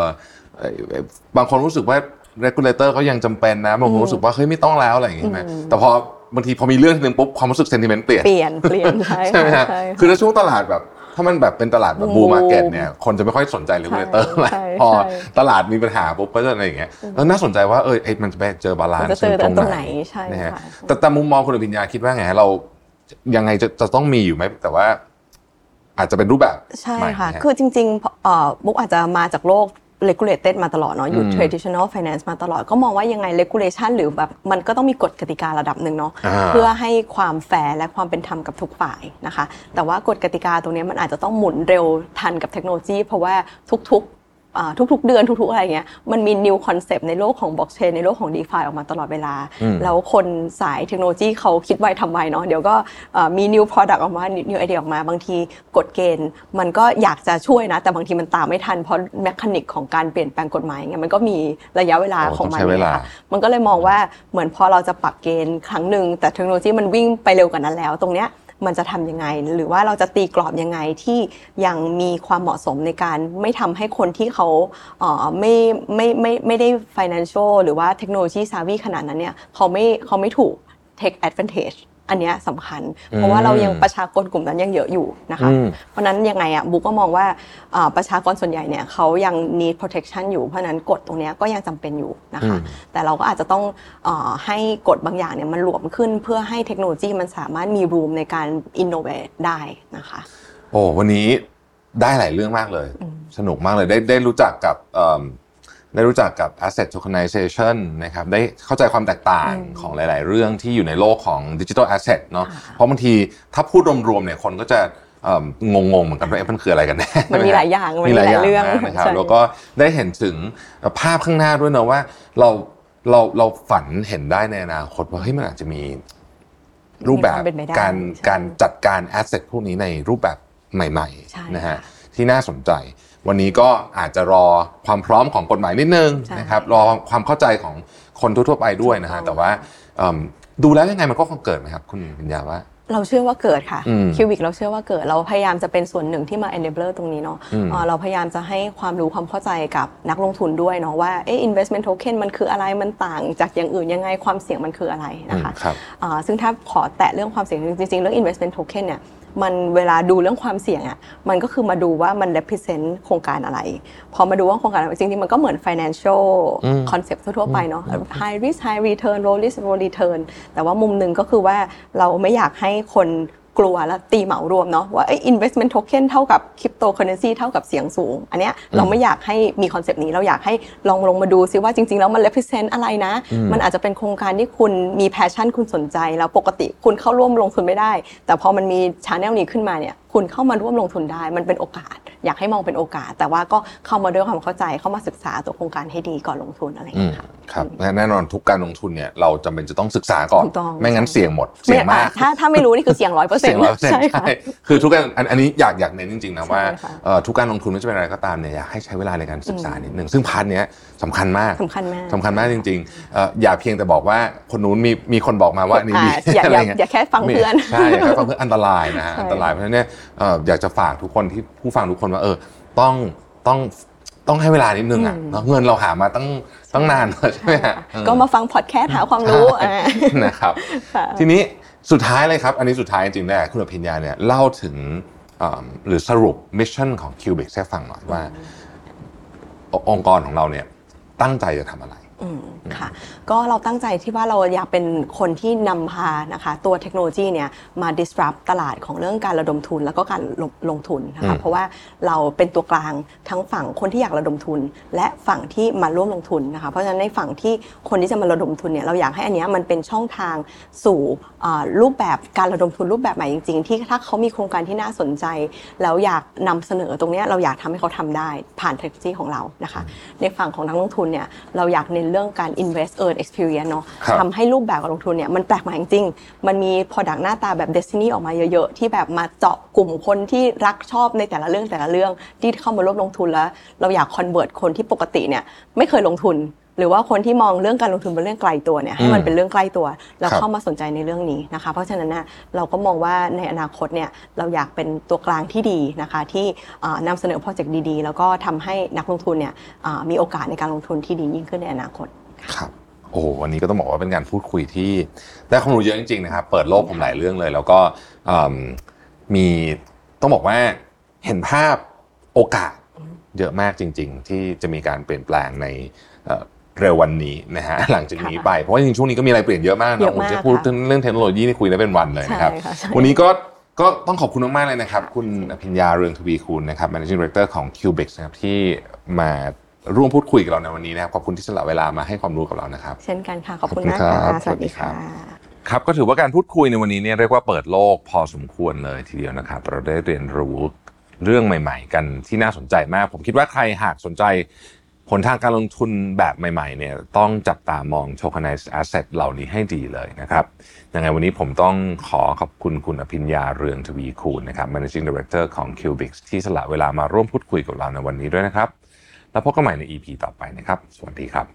เอ่อบางคนรู้สึกว่า regulator ก็ยังจำเป็นนะบางคนรู้สึกว่าเฮ้ยไม่ต้องแล้วอะไรอย่างงี้ใช่ไหมแต่พอบางทีพอมีเรื่องทีนึงปุ๊บความรู้สึก sentiment เปลี่ยนเปลี่ยนเปลี่ยนใช่ใช่ไหมฮะใช่คือในช่วงตลาดแบบ ถ้ามันแบบเป็นตลาดแบบบูบูมมาร์เก็ตเนี่ยคนจะไม่ค่อยสนใจเร g ูเลเตอร์ใช่เท่าไหร่ใช่พอใช่ตลาดมีปัญหาปุ๊บก็จะอะไรอย่างเงี้ยแล้วน่าสนใจว่าเออไอ้มันจะไปเจอ balance มันจะเจอตรงตรงไหนนใช่นะฮะค่ะแต่แต่มุมมองคุณอภิญญาคิดว่าไงฮะเรายังไงจะจะต้องมีอยู่ไหมแต่ว่าอาจจะเป็นรูปแบบใช่ใหม่ค่ะนฮคือจริงๆเอ่อบุ๊กอาจจะมาจากโลก regulated มาตลอดเนาะอยู่อืม traditional finance มาตลอด ก็มองว่ายังไง regulation หรือแบบมันก็ต้องมีกฎกติการะดับหนึ่งเนาะอ่าเพื่อให้ความแฟร์และความเป็นธรรมกับทุกฝ่ายนะคะ แต่ว่ากฎกติกาตรงนี้มันอาจจะต้องหมุนเร็วทันกับเทคโนโลยี เพราะว่าทุกๆอ่า ทุกๆ เดือนทุกๆอะไรเงี้ยมันมี new concept ในโลกของ blockchain ในโลกของ DeFi ออกมาตลอดเวลาอืมแล้วคนสายเทคโนโลยีเขาคิดไวทำไวเนาะเดี๋ยวก็เอ่อมี new product ออกมา new idea ออกมาบางทีกฎเกณฑ์ มันก็อยากจะช่วยนะ แต่บางทีมันตามไม่ทัน เพราะแมคานิกของการเปลี่ยนแปลงกฎหมายเงี้ยมันก็มีระยะเวลาโอ้ของมันต้องใช้เวลานี่ยค่ะมันก็เลยมองว่าเหมือนพอเราจะปรับเกณฑ์ครั้งหนึ่งแต่เทคโนโลยีมันวิ่งไปเร็วกว่านั้นแล้วตรงเนี้ย มันจะทำยังไง หรือว่าเราจะตีกรอบยังไงที่ยังมีความเหมาะสมในการไม่ทำให้คนที่เขาเออไม่ไม่ไม่ไม่ได้ financial หรือว่าเทคโนโลยี savvy ขนาดนั้นเนี่ยเขาไม่เขาไม่ถูก take advantage อันเนี้ยสำคัญ เพราะว่าเรายังประชากรกลุ่มนั้นยังเยอะอยู่นะคะอืมเพราะฉะนั้นยังไงอะบุ๊กก็มองว่าอ่าประชากรส่วนใหญ่เนี่ยเขายัง need protection อยู่เพราะฉะนั้นกฎตรงเนี้ยก็ยังจำเป็นอยู่นะคะ แต่เราก็อาจจะต้องเออให้กฎบางอย่างเนี่ยมันหลวมขึ้นเพื่อให้เทคโนโลยีมันสามารถมี room ในการ innovate ได้นะคะ โอ้วันนี้ได้หลายเรื่องมากเลย สนุกมากเลยได้ได้รู้จักกับเอิ่ม ได้รู้จักกับ asset tokenization นะครับได้เข้าใจความแตกต่างของหลาย ๆ เรื่องที่อยู่ในโลกของ digital asset เนาะเพราะบางทีถ้าพูดรวม ๆ เนี่ยคนก็จะเอิ่มงงๆเหมือนกันว่าเอ๊ะมันคืออะไรกันแน่มันมีหลายอย่างมันมีหลายเรื่องมากนะครับใช่แล้วก็ได้เห็นถึงภาพข้างหน้าด้วยเนอะว่าเราเราเราฝันเห็นได้ในอนาคตว่าเฮ้ยมันอาจจะมีรูปแบบมีความเป็นไปได้การใช่การจัดการแอสเซทพวกนี้ในรูปแบบใหม่ใช่ๆนะฮะค่ะที่น่าสนใจ วันนี้ก็อาจจะรอความพร้อมของกฎหมายนิดนึงใช่นะครับรอความเข้าใจของคนทั่วๆไปด้วยนะฮะถูกต้องแต่ว่าเอิ่มดูแล้วยังไงมันก็คงเกิดไหมครับ คุณปัญญาว่า เราเชื่อว่าเกิดค่ะอืมคิวบิกเราเชื่อว่าเกิด เราพยายามจะเป็นส่วนหนึ่งที่มา enabler ตรงนี้เนาะอืมเอ่อเราพยายามจะให้ความรู้ความเข้าใจกับนักลงทุนด้วยเนาะว่าเอ๊ะ investment token มันคืออะไรมันต่างจากอย่างอื่นยังไงความเสี่ยงมันคืออะไรนะคะอืมครับอ่าซึ่งถ้าขอแตะเรื่องความเสี่ยงจริงๆเรื่อง investment token เนี่ย มันเวลาดูเรื่องความเสี่ยงอะมันก็คือมาดูว่ามัน represent โครงการอะไร พอมาดูว่าโครงการอะไรจริงๆมันก็เหมือน financial อืม concept ทั่วๆไปเนาะ high risk high return low risk low return แต่ว่ามุมหนึ่งก็คือว่าเราไม่อยากให้คน กลัวและตีเหมารวมเนาะว่าเอ้ย investment token เท่ากับ cryptocurrency เท่ากับเสี่ยงสูง อันเนี้ยเราไม่อยากให้มี concept นี้เราอยากให้ลองลงมาดูซิว่าจริง ๆ แล้วมัน represent อะไรนะ มันอาจจะเป็นโครงการที่คุณมี passion คุณสนใจ แล้วปกติคุณเข้าร่วมลงทุนไม่ได้ แต่พอมันมี channel นี้ขึ้นมาเนี่ยคุณเข้ามาร่วมลงทุนได้ มันเป็นโอกาส อยากให้มองเป็นโอกาส แต่ว่าก็เข้ามาด้วยความเข้าใจเข้ามาศึกษาตัวโครงการให้ดีก่อนลงทุนอะไรอย่างอืมเงี้ยค่ะครับและแน่นอนทุกการลงทุนเนี่ยเราจำเป็นจะต้องศึกษาก่อนถูกต้องไม่งั้นใช่เสี่ยงหมดเสี่ยงมากถ้าถ้าไม่รู้นี่คือเสี่ยงร้อยเปอร์เซ็นเสี่ยต์งร้อยเปอร์เซ็นต์ใช่ใช่ค่ะคือทุกการอันอันนี้อยากอยากเน้นจริงๆนะว่าใช่ค่ะเอ่อทุกการลงทุนไม่ว่าจะเป็นอะไรก็ตามเนี่ยอยากให้ใช้เวลาในการศึกษานิดหนึ่งซึ่งพาร์ทเนี้ยสำคัญมากสำคัญมากสำคัญมากจริงๆเอ่ออย่าเพียงแต่บอกว่าคนนู้นมีมีคนบอกมาว่าอันนี้ดีอ่าอย่าอะไรอย่าเงี้ยอย่าแค่ฟังเพื่อนใช่อย่าแค่ฟังเพื่อนอันตรายนะฮะใช่อันตรายเพราะฉะนั้นเนี่ยเอ่ออยากจะฝากทุกคนที่ผู้ฟังทุกคนว่าเออต้องต้องต้องให้เวลานิดนึงอะเนอะเงินเราหามาตั้งตั้งนานใช่ไหมฮะเออก็มาฟังพอดแคสต์หาความรู้อ่านะครับค่ะทีนี้สุดท้ายเลยครับ อันนี้สุดท้ายจริงๆแน่คุณอภิญญาเนี่ยเล่าถึงเอิ่มหรือสรุปมิชชั่นของ Cubic ให้ฟังหน่อยว่า องค์กรของเราเนี่ยตั้งใจจะทำอะไรอืม ค่ะ ก็เราตั้งใจที่ว่าเราอยากเป็นคนที่นำพานะคะ ตัวเทคโนโลยีเนี่ยมา disrupt ตลาดของเรื่องการระดมทุนแล้วก็การลงลงทุนนะอืคะมเพราะว่าเราเป็นตัวกลางทั้งฝั่งคนที่อยากระดมทุน และฝั่งที่มาร่วมลงทุนนะคะ เพราะฉะนั้นในฝั่งที่คนที่จะมาระดมทุนเนี่ยเราอยากให้อันเนี้ยมันเป็นช่องทางสู่อ่ารูปแบบการระดมทุนรูปแบบใหม่จริง ๆ ที่ถ้าเขามีโครงการที่น่าสนใจ แล้วอยากนำเสนอตรงเนี้ยเราอยากทำให้เขาทำได้ผ่านเทคโนโลยีของเรานะคะ ในฝั่งของนักลงทุนเนี่ยเราอยากเน้นเรื่องการ invest earn experience เนาะครับทำให้รูปแบบการลงทุนเนี่ยมันแปลกใหม่จริงๆมันมี product หน้าตาแบบ Destiny ออกมาเยอะๆ ที่แบบมาเจาะกลุ่มคนที่รักชอบในแต่ละเรื่องแต่ละเรื่องที่เข้ามาร่วมลงทุนแล้ว เราอยาก convert คนที่ปกติเนี่ยไม่เคยลงทุน หรือว่าคนที่มองเรื่องการลงทุนเป็นเรื่องไกลตัวเนี่ยให้มันเป็นเรื่องใกล้ตัวแล้วครับเข้ามาสนใจในเรื่องนี้นะคะ เพราะฉะนั้นน่ะเราก็มองว่าในอนาคตเนี่ยเราอยากเป็นตัวกลางที่ดีนะคะ ที่อ่านำเสนอโปรเจกต์ดีๆ แล้วก็ทำให้นักลงทุนเนี่ยอ่ามีโอกาสในการลงทุนที่ดียิ่งขึ้นในอนาคตครับโอ้โหวันนี้ก็ต้องบอกว่าเป็นการพูดคุยที่ได้ความรู้เยอะจริงๆนะครับเปิดโลกผมหลายเรื่องเลย แล้วก็อืมมีต้องบอกว่าเห็นภาพโอกาสเยอะมากจริง ๆ ที่จะมีการเปลี่ยนแปลงใน เอ่อเร็ววันนี้นะฮะหลังจากนี้ไปเพราะว่าจริงๆช่วงนี้ก็มีอะไรเปลี่ยนเยอะมากเยเนาะอะผมมากจะพูดค่ะถึงเรื่องเทคโนโลยีนี่คุยได้เป็นวันเลยนะครับใช่ค่ะใช่วันนี้ก็ก็ต้องขอบคุณมากๆเลยนะครับ คุณอภิญญาเรืองทวีคูณนะครับ Managing Director ของ Cubex นะครับที่มาร่วมพูดคุยกับเราในวันนี้นะครับขอบคุณที่สละเวลามาให้ความรู้กับเรานะครับ เช่นกันค่ะ ขอบคุณขอบคุณมากครัค่ะบสวัสดีค่ะครับก็ถือว่าการพูดคุยในวันนี้เนี่ยเรียกว่าเปิดโลกพอสมควรเลยทีเดียวนะครับ เราได้เรียนรู้เรื่องใหม่ ๆ กันที่น่าสนใจมาก ผมคิดว่าใครหากสนใจ ผลทางการลงทุนแบบใหม่ๆเนี่ยต้องจับตามอง tokenized asset เหล่านี้ให้ดีเลยนะครับยังไงวันนี้ผมต้องขอขอบคุณคุณอภิญญาเรืองทวีคูณนะครับ managing director ของ Cubix ที่สละเวลามาร่วมพูดคุยกับเราในวันนี้ด้วยนะครับ แล้วพบกันใหม่ใน EP ต่อไปนะครับ สวัสดีครับ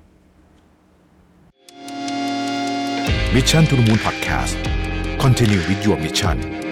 Mission to the Moon Podcast Continue with your mission